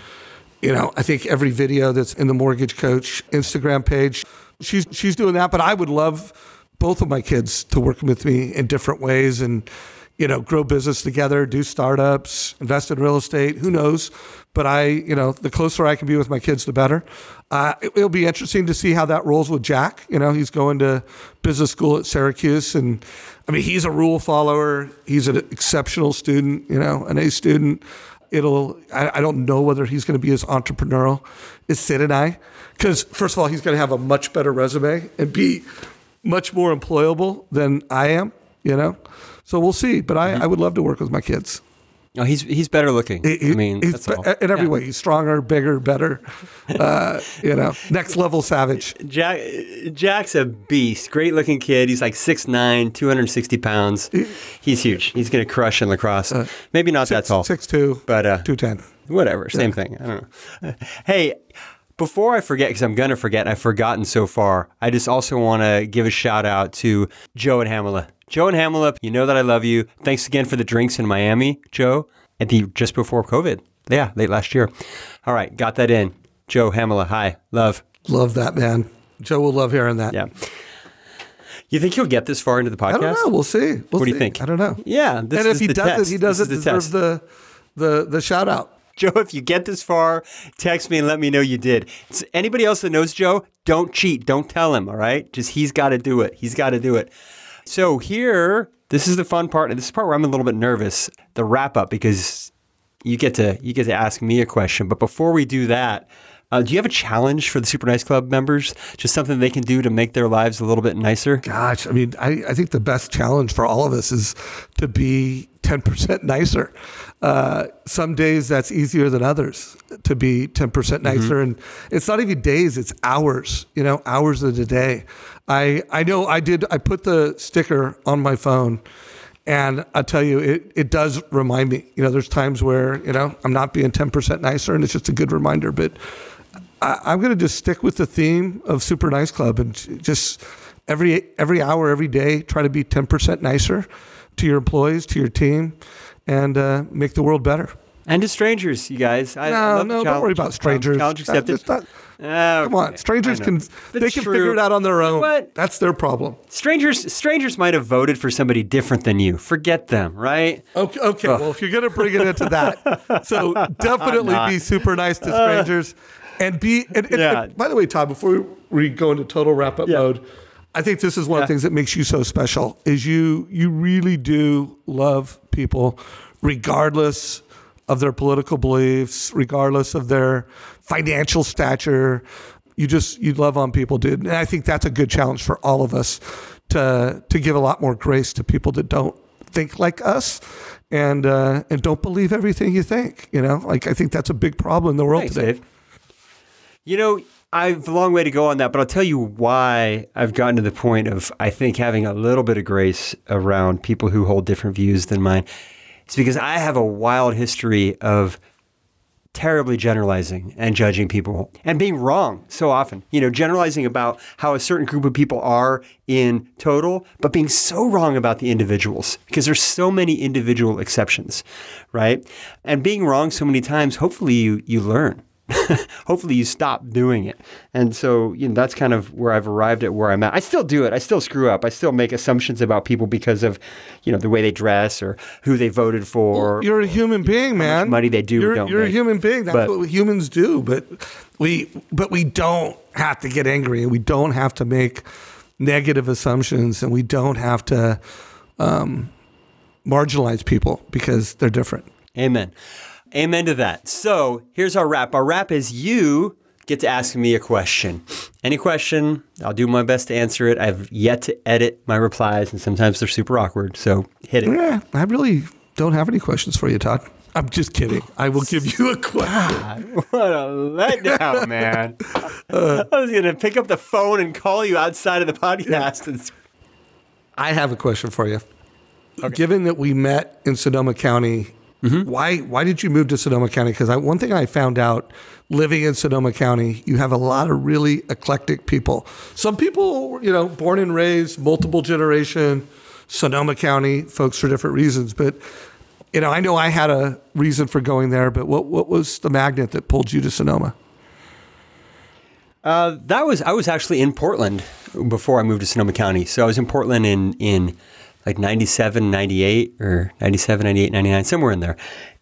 you know, I think every video that's in the Mortgage Coach Instagram page, she's she's doing that. But I would love both of my kids to work with me in different ways and you know, grow business together, do startups, invest in real estate. Who knows? But I, you know, the closer I can be with my kids, the better. Uh, it, will be interesting to see how that rolls with Jack. You know, he's going to business school at Syracuse, and I mean, he's a rule follower. He's an exceptional student. You know, an A student. It'll. I, I don't know whether he's going to be as entrepreneurial as Sid and I, because first of all, he's going to have a much better resume and be much more employable than I am. You know. So we'll see. But I, mm-hmm. I would love to work with my kids. Oh, he's he's better looking. He, I mean, he's be- in every yeah. way. He's stronger, bigger, better. Uh, you know, next level savage. Jack Jack's a beast. Great looking kid. He's like 6'9", 260 pounds. He's huge. He's gonna crush in lacrosse. Uh, Maybe not six, that tall. Six two, but uh, two ten. Whatever. Same yeah. thing. I don't know. Hey. Before I forget, because I'm going to forget, I've forgotten so far, I just also want to give a shout out to Joe and Hamela. Joe and Hamilip, you know that I love you. Thanks again for the drinks in Miami, Joe, at the just before COVID. Yeah, late last year. All right, got that in. Joe Hamila, hi, love. Love that, man. Joe will love hearing that. Yeah. You think he'll get this far into the podcast? I don't know. We'll see. We'll what see. do you think? I don't know. Yeah. and if he does test. he doesn't deserve the, the the shout out. Joe, if you get this far, text me and let me know you did. It's, anybody else that knows Joe, don't cheat. Don't tell him, all right? Just he's got to do it. He's got to do it. So here, this is the fun part, and this is the part where I'm a little bit nervous. The wrap up because you get to you get to ask me a question. But before we do that, uh, do you have a challenge for the Super Nice Club members? Just something they can do to make their lives a little bit nicer? Gosh, I mean, I, I think the best challenge for all of us is to be 10% nicer. Uh, some days that's easier than others to be 10% mm-hmm. nicer. Mm-hmm. And it's not even days, it's hours, you know, hours of the day. I, I know I did, I put the sticker on my phone and I tell you, it, it does remind me, you know, there's times where, you know, I'm not being 10% nicer and it's just a good reminder. But I, am going to just stick with the theme of Super Nice Club and just every, every hour, every day, try to be 10% nicer to your employees, to your team, and uh, make the world better. And to strangers, you guys. I, no, I no, don't worry about strangers. Challenge accepted. Not, come on, strangers can they can figure it out on their own. What? That's their problem. Strangers, strangers might have voted for somebody different than you. Forget them, right? Okay, okay. Well, if you're gonna bring it into that, so definitely be super nice to strangers, and be. And, and, yeah. and, by the way, Todd, before we go into total wrap up mode. I think this is one of the things that makes you so special is you you really do love people regardless of their political beliefs, regardless of their financial stature. You just you love on people, dude. And I think that's a good challenge for all of us to to give a lot more grace to people that don't think like us and uh, and don't believe everything you think. You know, like I think that's a big problem in the world Thanks, today. Dave. You know, I've a long way to go on that, but I'll tell you why I've gotten to the point of I think having a little bit of grace around people who hold different views than mine. It's because I have a wild history of terribly generalizing and judging people and being wrong so often. You know, generalizing about how a certain group of people are in total, but being so wrong about the individuals because there's so many individual exceptions, right? And being wrong so many times, hopefully you you learn. hopefully you stop doing it. And so, you know, that's kind of where I've arrived at where I'm at. I still do it. I still screw up. I still make assumptions about people because of, you know, the way they dress or who they voted for. Well, you're a human being, man. money they do you're, don't You're a human being. That's but, what humans do. But we but we don't have to get angry and we don't have to make negative assumptions and we don't have to um, marginalize people because they're different. Amen. Amen to that. So here's our wrap. Our wrap is you get to ask me a question. Any question, I'll do my best to answer it. I've yet to edit my replies, and sometimes they're super awkward. So hit it. Yeah, I really don't have any questions for you, Todd. I'm just kidding. I will give you a question. What a letdown, man. I was going to pick up the phone and call you outside of the podcast. and- I have a question for you. Given that we met in Sonoma County, why why did you move to Sonoma County? Because one thing I found out living in Sonoma County, you have a lot of really eclectic people. Some people, you know, born and raised, multiple generation, Sonoma County folks for different reasons. But you know, I know I had a reason for going there. But what what was the magnet that pulled you to Sonoma? Uh, that was I was actually in Portland before I moved to Sonoma County. So I was in Portland in in like 97, 98 or 97, 98, 99, somewhere in there.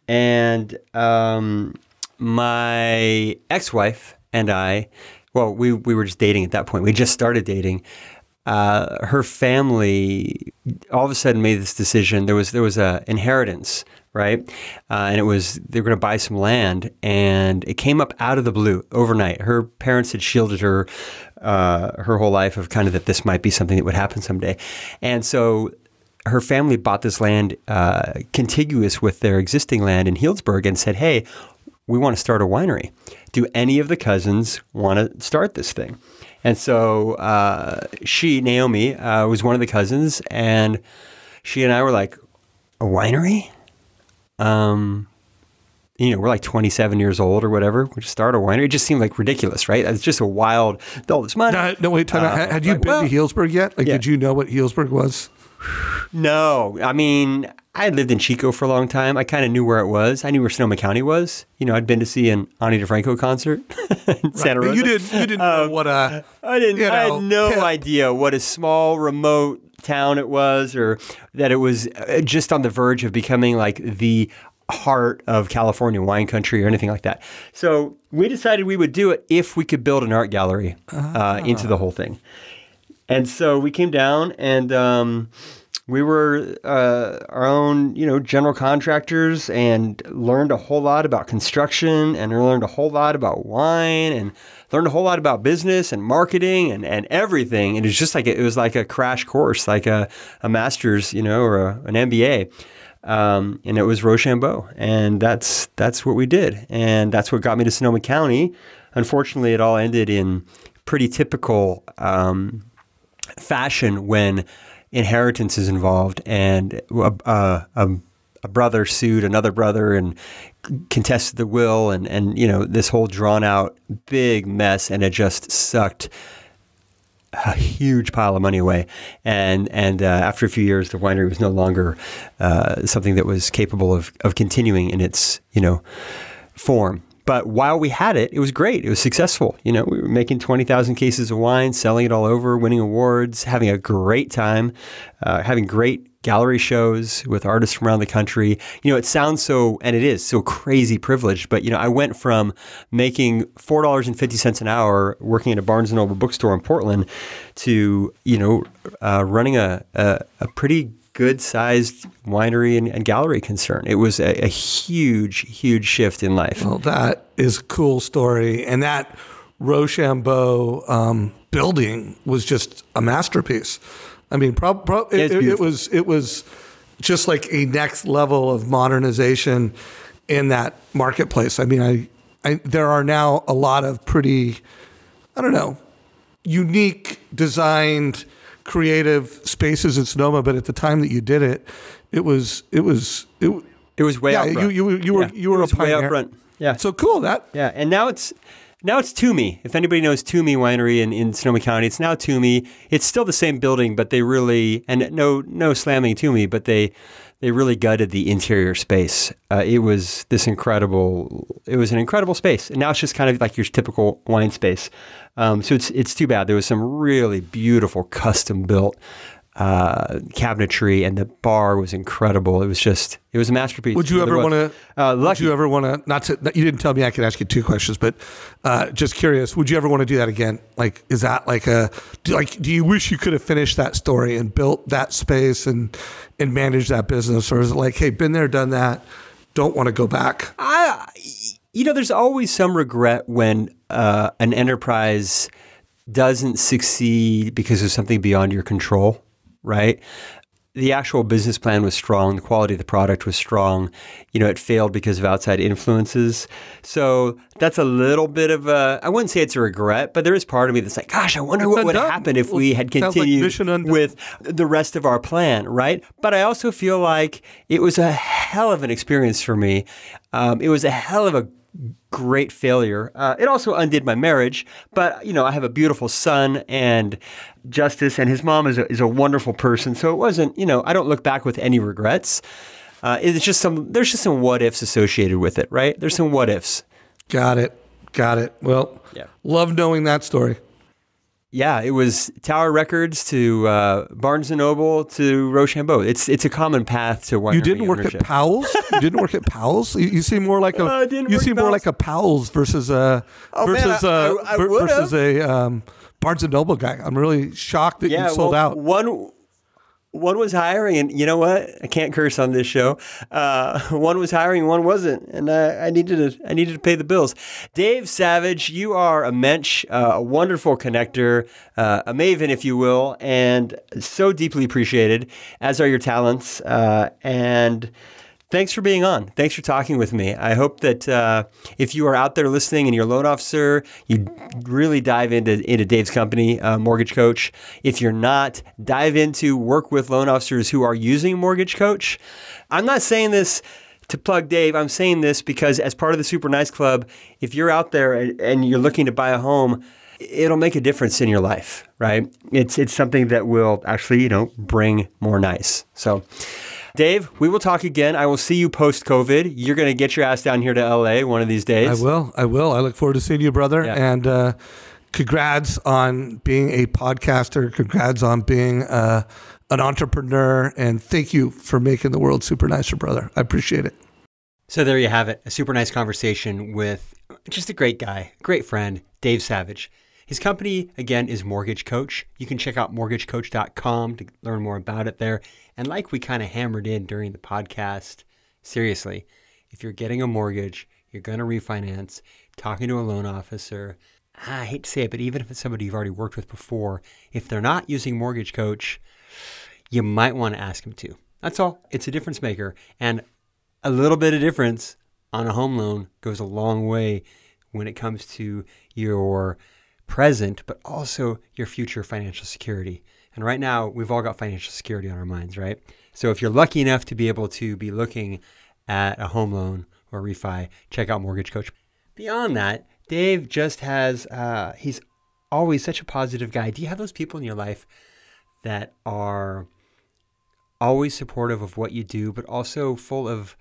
And um, my ex-wife and I, well, we we were just dating at that point. We just started dating. Uh, her family all of a sudden made this decision. There was there was a inheritance, right? Uh, and it was they were going to buy some land, and it came up out of the blue overnight. Her parents had shielded her uh, her whole life of kind of that this might be something that would happen someday, and so her family bought this land uh, contiguous with their existing land in Healdsburg and said, "Hey, we want to start a winery. Do any of the cousins want to start this thing?" And so uh, she, Naomi, uh, was one of the cousins, and she and I were like, "A winery?" Um, you know, we're like 27 years old or whatever. We just start a winery. It just seemed like ridiculous, right? It's just a wild, all this money. No, no wait, time. Uh, Had- you like, been well, to Healdsburg yet? Like, yeah. did you know what Healdsburg was? No, I mean, I had lived in Chico for a long time. I kind of knew where it was. I knew where Sonoma County was. You know, I'd been to see an Ani DiFranco concert in Santa Rosa. You didn't. You didn't know what a. I didn't. you I know, had no yeah. idea what a small, remote town it was, or that it was uh, just on the verge of becoming like the heart of California wine country or anything like that. So we decided we would do it if we could build an art gallery uh, into the whole thing. And so we came down and um, we were uh, our own, you know, general contractors and learned a whole lot about construction and learned a whole lot about wine and learned a whole lot about business and marketing and, and everything. And it was just like a, it was like a crash course, like a, a master's, you know, or a, an MBA. Um, and it was Roshambo, and that's that's what we did, and that's what got me to Sonoma County. Unfortunately, it all ended in pretty typical um, fashion when inheritance is involved and a, a, a, a brother sued another brother and contested the will and, and you know this whole drawn out big mess and it just sucked a huge pile of money away. And and uh, after a few years the winery was no longer uh, something that was capable of, of continuing in its you know form but while we had it, it was great. It was successful. You know, we were making 20,000 cases of wine, selling it all over, winning awards, having a great time, uh, having great gallery shows with artists from around the country. You know, it sounds so, and it is so crazy privileged, but, you know, I went from making $4.50 an hour working at a Barnes & Noble bookstore in Portland to, you know, uh, running a, a, a pretty good sized winery and, and gallery concern. It was a, a huge, huge shift in life. Well, that is a cool story, and that Roshambo um, building was just a masterpiece. I mean, prob- prob- It's it, it, it was it was just like a next level of modernization in that marketplace. I mean, I, I there are now a lot of pretty, I don't know, unique designed creative spaces in Sonoma, but at the time that you did it, it was it was it. It was way yeah, out you, front. you you were Yeah, you were it was a way out front. Yeah. So cool that Yeah, and now it's now it's Toomey. If anybody knows Toomey Winery in, in Sonoma County, it's now Toomey. It's still the same building, but they really and no no slamming Toomey, but they they really gutted the interior space. Uh, it was this incredible. It was an incredible space, and now it's just kind of like your typical wine space. Um, so it's it's too bad. There was some really beautiful custom built uh, cabinetry, and the bar was incredible. It was just it was a masterpiece. Would you ever want to? Uh, would you ever want to? Not to. You didn't tell me I could ask you two questions, but uh, just curious. Would you ever want to do that again? Like, is that like a? Do, like, do you wish you could have finished that story and built that space and and managed that business, or is it like, hey, been there, done that, don't want to go back? I, you know, there's always some regret when uh, an enterprise doesn't succeed because of something beyond your control, right? the actual business plan was strong, the quality of the product was strong. You know, it failed because of outside influences. So that's a little bit of a, I wouldn't say it's a regret, but there is part of me that's like, gosh, I wonder what would happen if we had continued like with the rest of our plan, right? But I also feel like it was a hell of an experience for me. Um, it was a hell of a great failure. Uh, it also undid my marriage, but you know, I have a beautiful son and Justice, and his mom is a, is a wonderful person. So it wasn't, you know, I don't look back with any regrets. Uh, it's just some, there's just some what ifs associated with it, right? There's some what ifs. Got it. Got it. Well, yeah. love knowing that story. Yeah, it was Tower Records to uh, Barnes and Noble to Roshambo. It's it's a common path to one. You didn't work ownership. at Powell's. you didn't work at Powell's. You, you seem more like a. Uh, you seem more like a Powell's versus a oh, versus man, I, I, I versus a um, Barnes and Noble guy. I'm really shocked that yeah, you sold well, out. One one was hiring, and you know what? I can't curse on this show. Uh, one was hiring, one wasn't, and I, I, needed to I needed to pay the bills. Dave Savage, you are a mensch, uh, a wonderful connector, uh, a maven, if you will, and so deeply appreciated. As are your talents, uh, and Thanks for being on. Thanks for talking with me. I hope that uh, if you are out there listening and you're a loan officer, you really dive into, into Dave's company, uh, Mortgage Coach. If you're not, dive into work with loan officers who are using Mortgage Coach. I'm not saying this to plug Dave. I'm saying this because as part of the Super Nice Club, if you're out there and you're looking to buy a home, it'll make a difference in your life, right? It's it's something that will actually, you know, bring more nice. So Dave, we will talk again. I will see you post COVID. You're going to get your ass down here to LA one of these days. I will. I will. I look forward to seeing you, brother. Yeah. And uh, congrats on being a podcaster. Congrats on being uh, an entrepreneur. And thank you for making the world super nicer, brother. I appreciate it. So there you have it. A super nice conversation with just a great guy, great friend, Dave Savage. His company, again, is Mortgage Coach. You can check out mortgagecoach.com to learn more about it there. And like we kind of hammered in during the podcast, seriously, if you're getting a mortgage, you're going to refinance, talking to a loan officer, I hate to say it, but even if it's somebody you've already worked with before, if they're not using Mortgage Coach, you might want to ask them to. That's all. It's a difference maker. And a little bit of difference on a home loan goes a long way when it comes to your present, but also your future financial security. And right now, we've all got financial security on our minds, right? So if you're lucky enough to be able to be looking at a home loan or refi, check out Mortgage Coach. Beyond that, Dave just has, uh, he's always such a positive guy. Do you have those people in your life that are always supportive of what you do, but also full of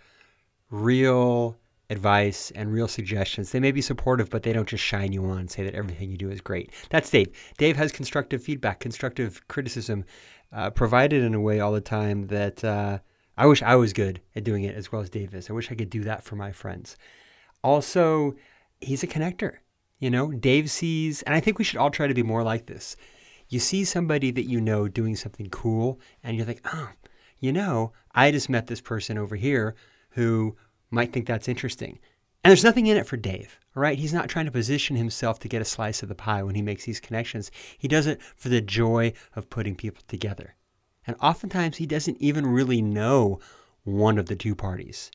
real advice and real suggestions. They may be supportive, but they don't just shine you on and say that everything you do is great. That's Dave. Dave has constructive feedback, constructive criticism uh, provided in a way all the time that uh, I wish I was good at doing it as well as Dave is. I wish I could do that for my friends. Also, he's a connector. You know, Dave sees, and I think we should all try to be more like this. You see somebody that you know doing something cool, and you're like, oh, you know, I just met this person over here who might think that's interesting. And there's nothing in it for Dave, all right? He's not trying to position himself to get a slice of the pie when he makes these connections. He does it for the joy of putting people together. And oftentimes he doesn't even really know one of the two parties.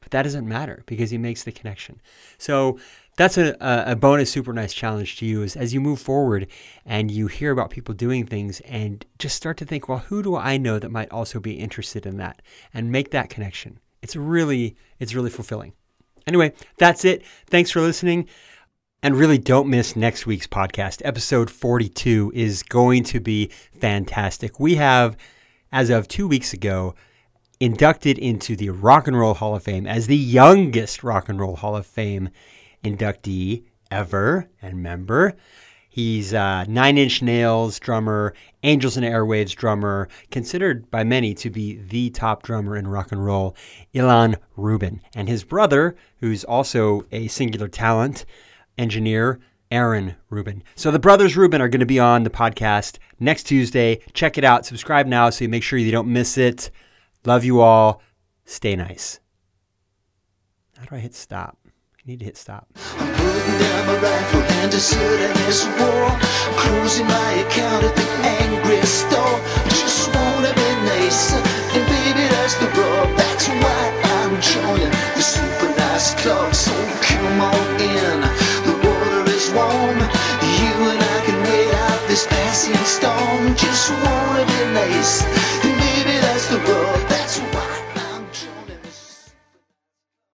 But that doesn't matter because he makes the connection. So that's a, a bonus super nice challenge to you is as you move forward and you hear about people doing things and just start to think, well, who do I know that might also be interested in that? And make that connection it's really it's really fulfilling. Anyway, that's it. Thanks for listening. And really don't miss next week's podcast. Episode 42 is going to be fantastic. We have as of 2 weeks ago inducted into the Rock and Roll Hall of Fame as the youngest Rock and Roll Hall of Fame inductee ever and member. He's a Nine Inch Nails drummer, Angels and Airwaves drummer, considered by many to be the top drummer in rock and roll, Ilan Rubin. And his brother, who's also a singular talent, engineer, Aaron Rubin. So the brothers Rubin are going to be on the podcast next Tuesday. Check it out. Subscribe now so you make sure you don't miss it. Love you all. Stay nice. How do I hit stop? Need to hit stop. I'm putting down my rifle and deserting this war. Closing my account at the angry store. Just wanna be nice. And baby, that's the rub. That's why I'm joining the super nice club. So come on in. The water is warm. You and I can wait out this passing storm. Just wanna be nice.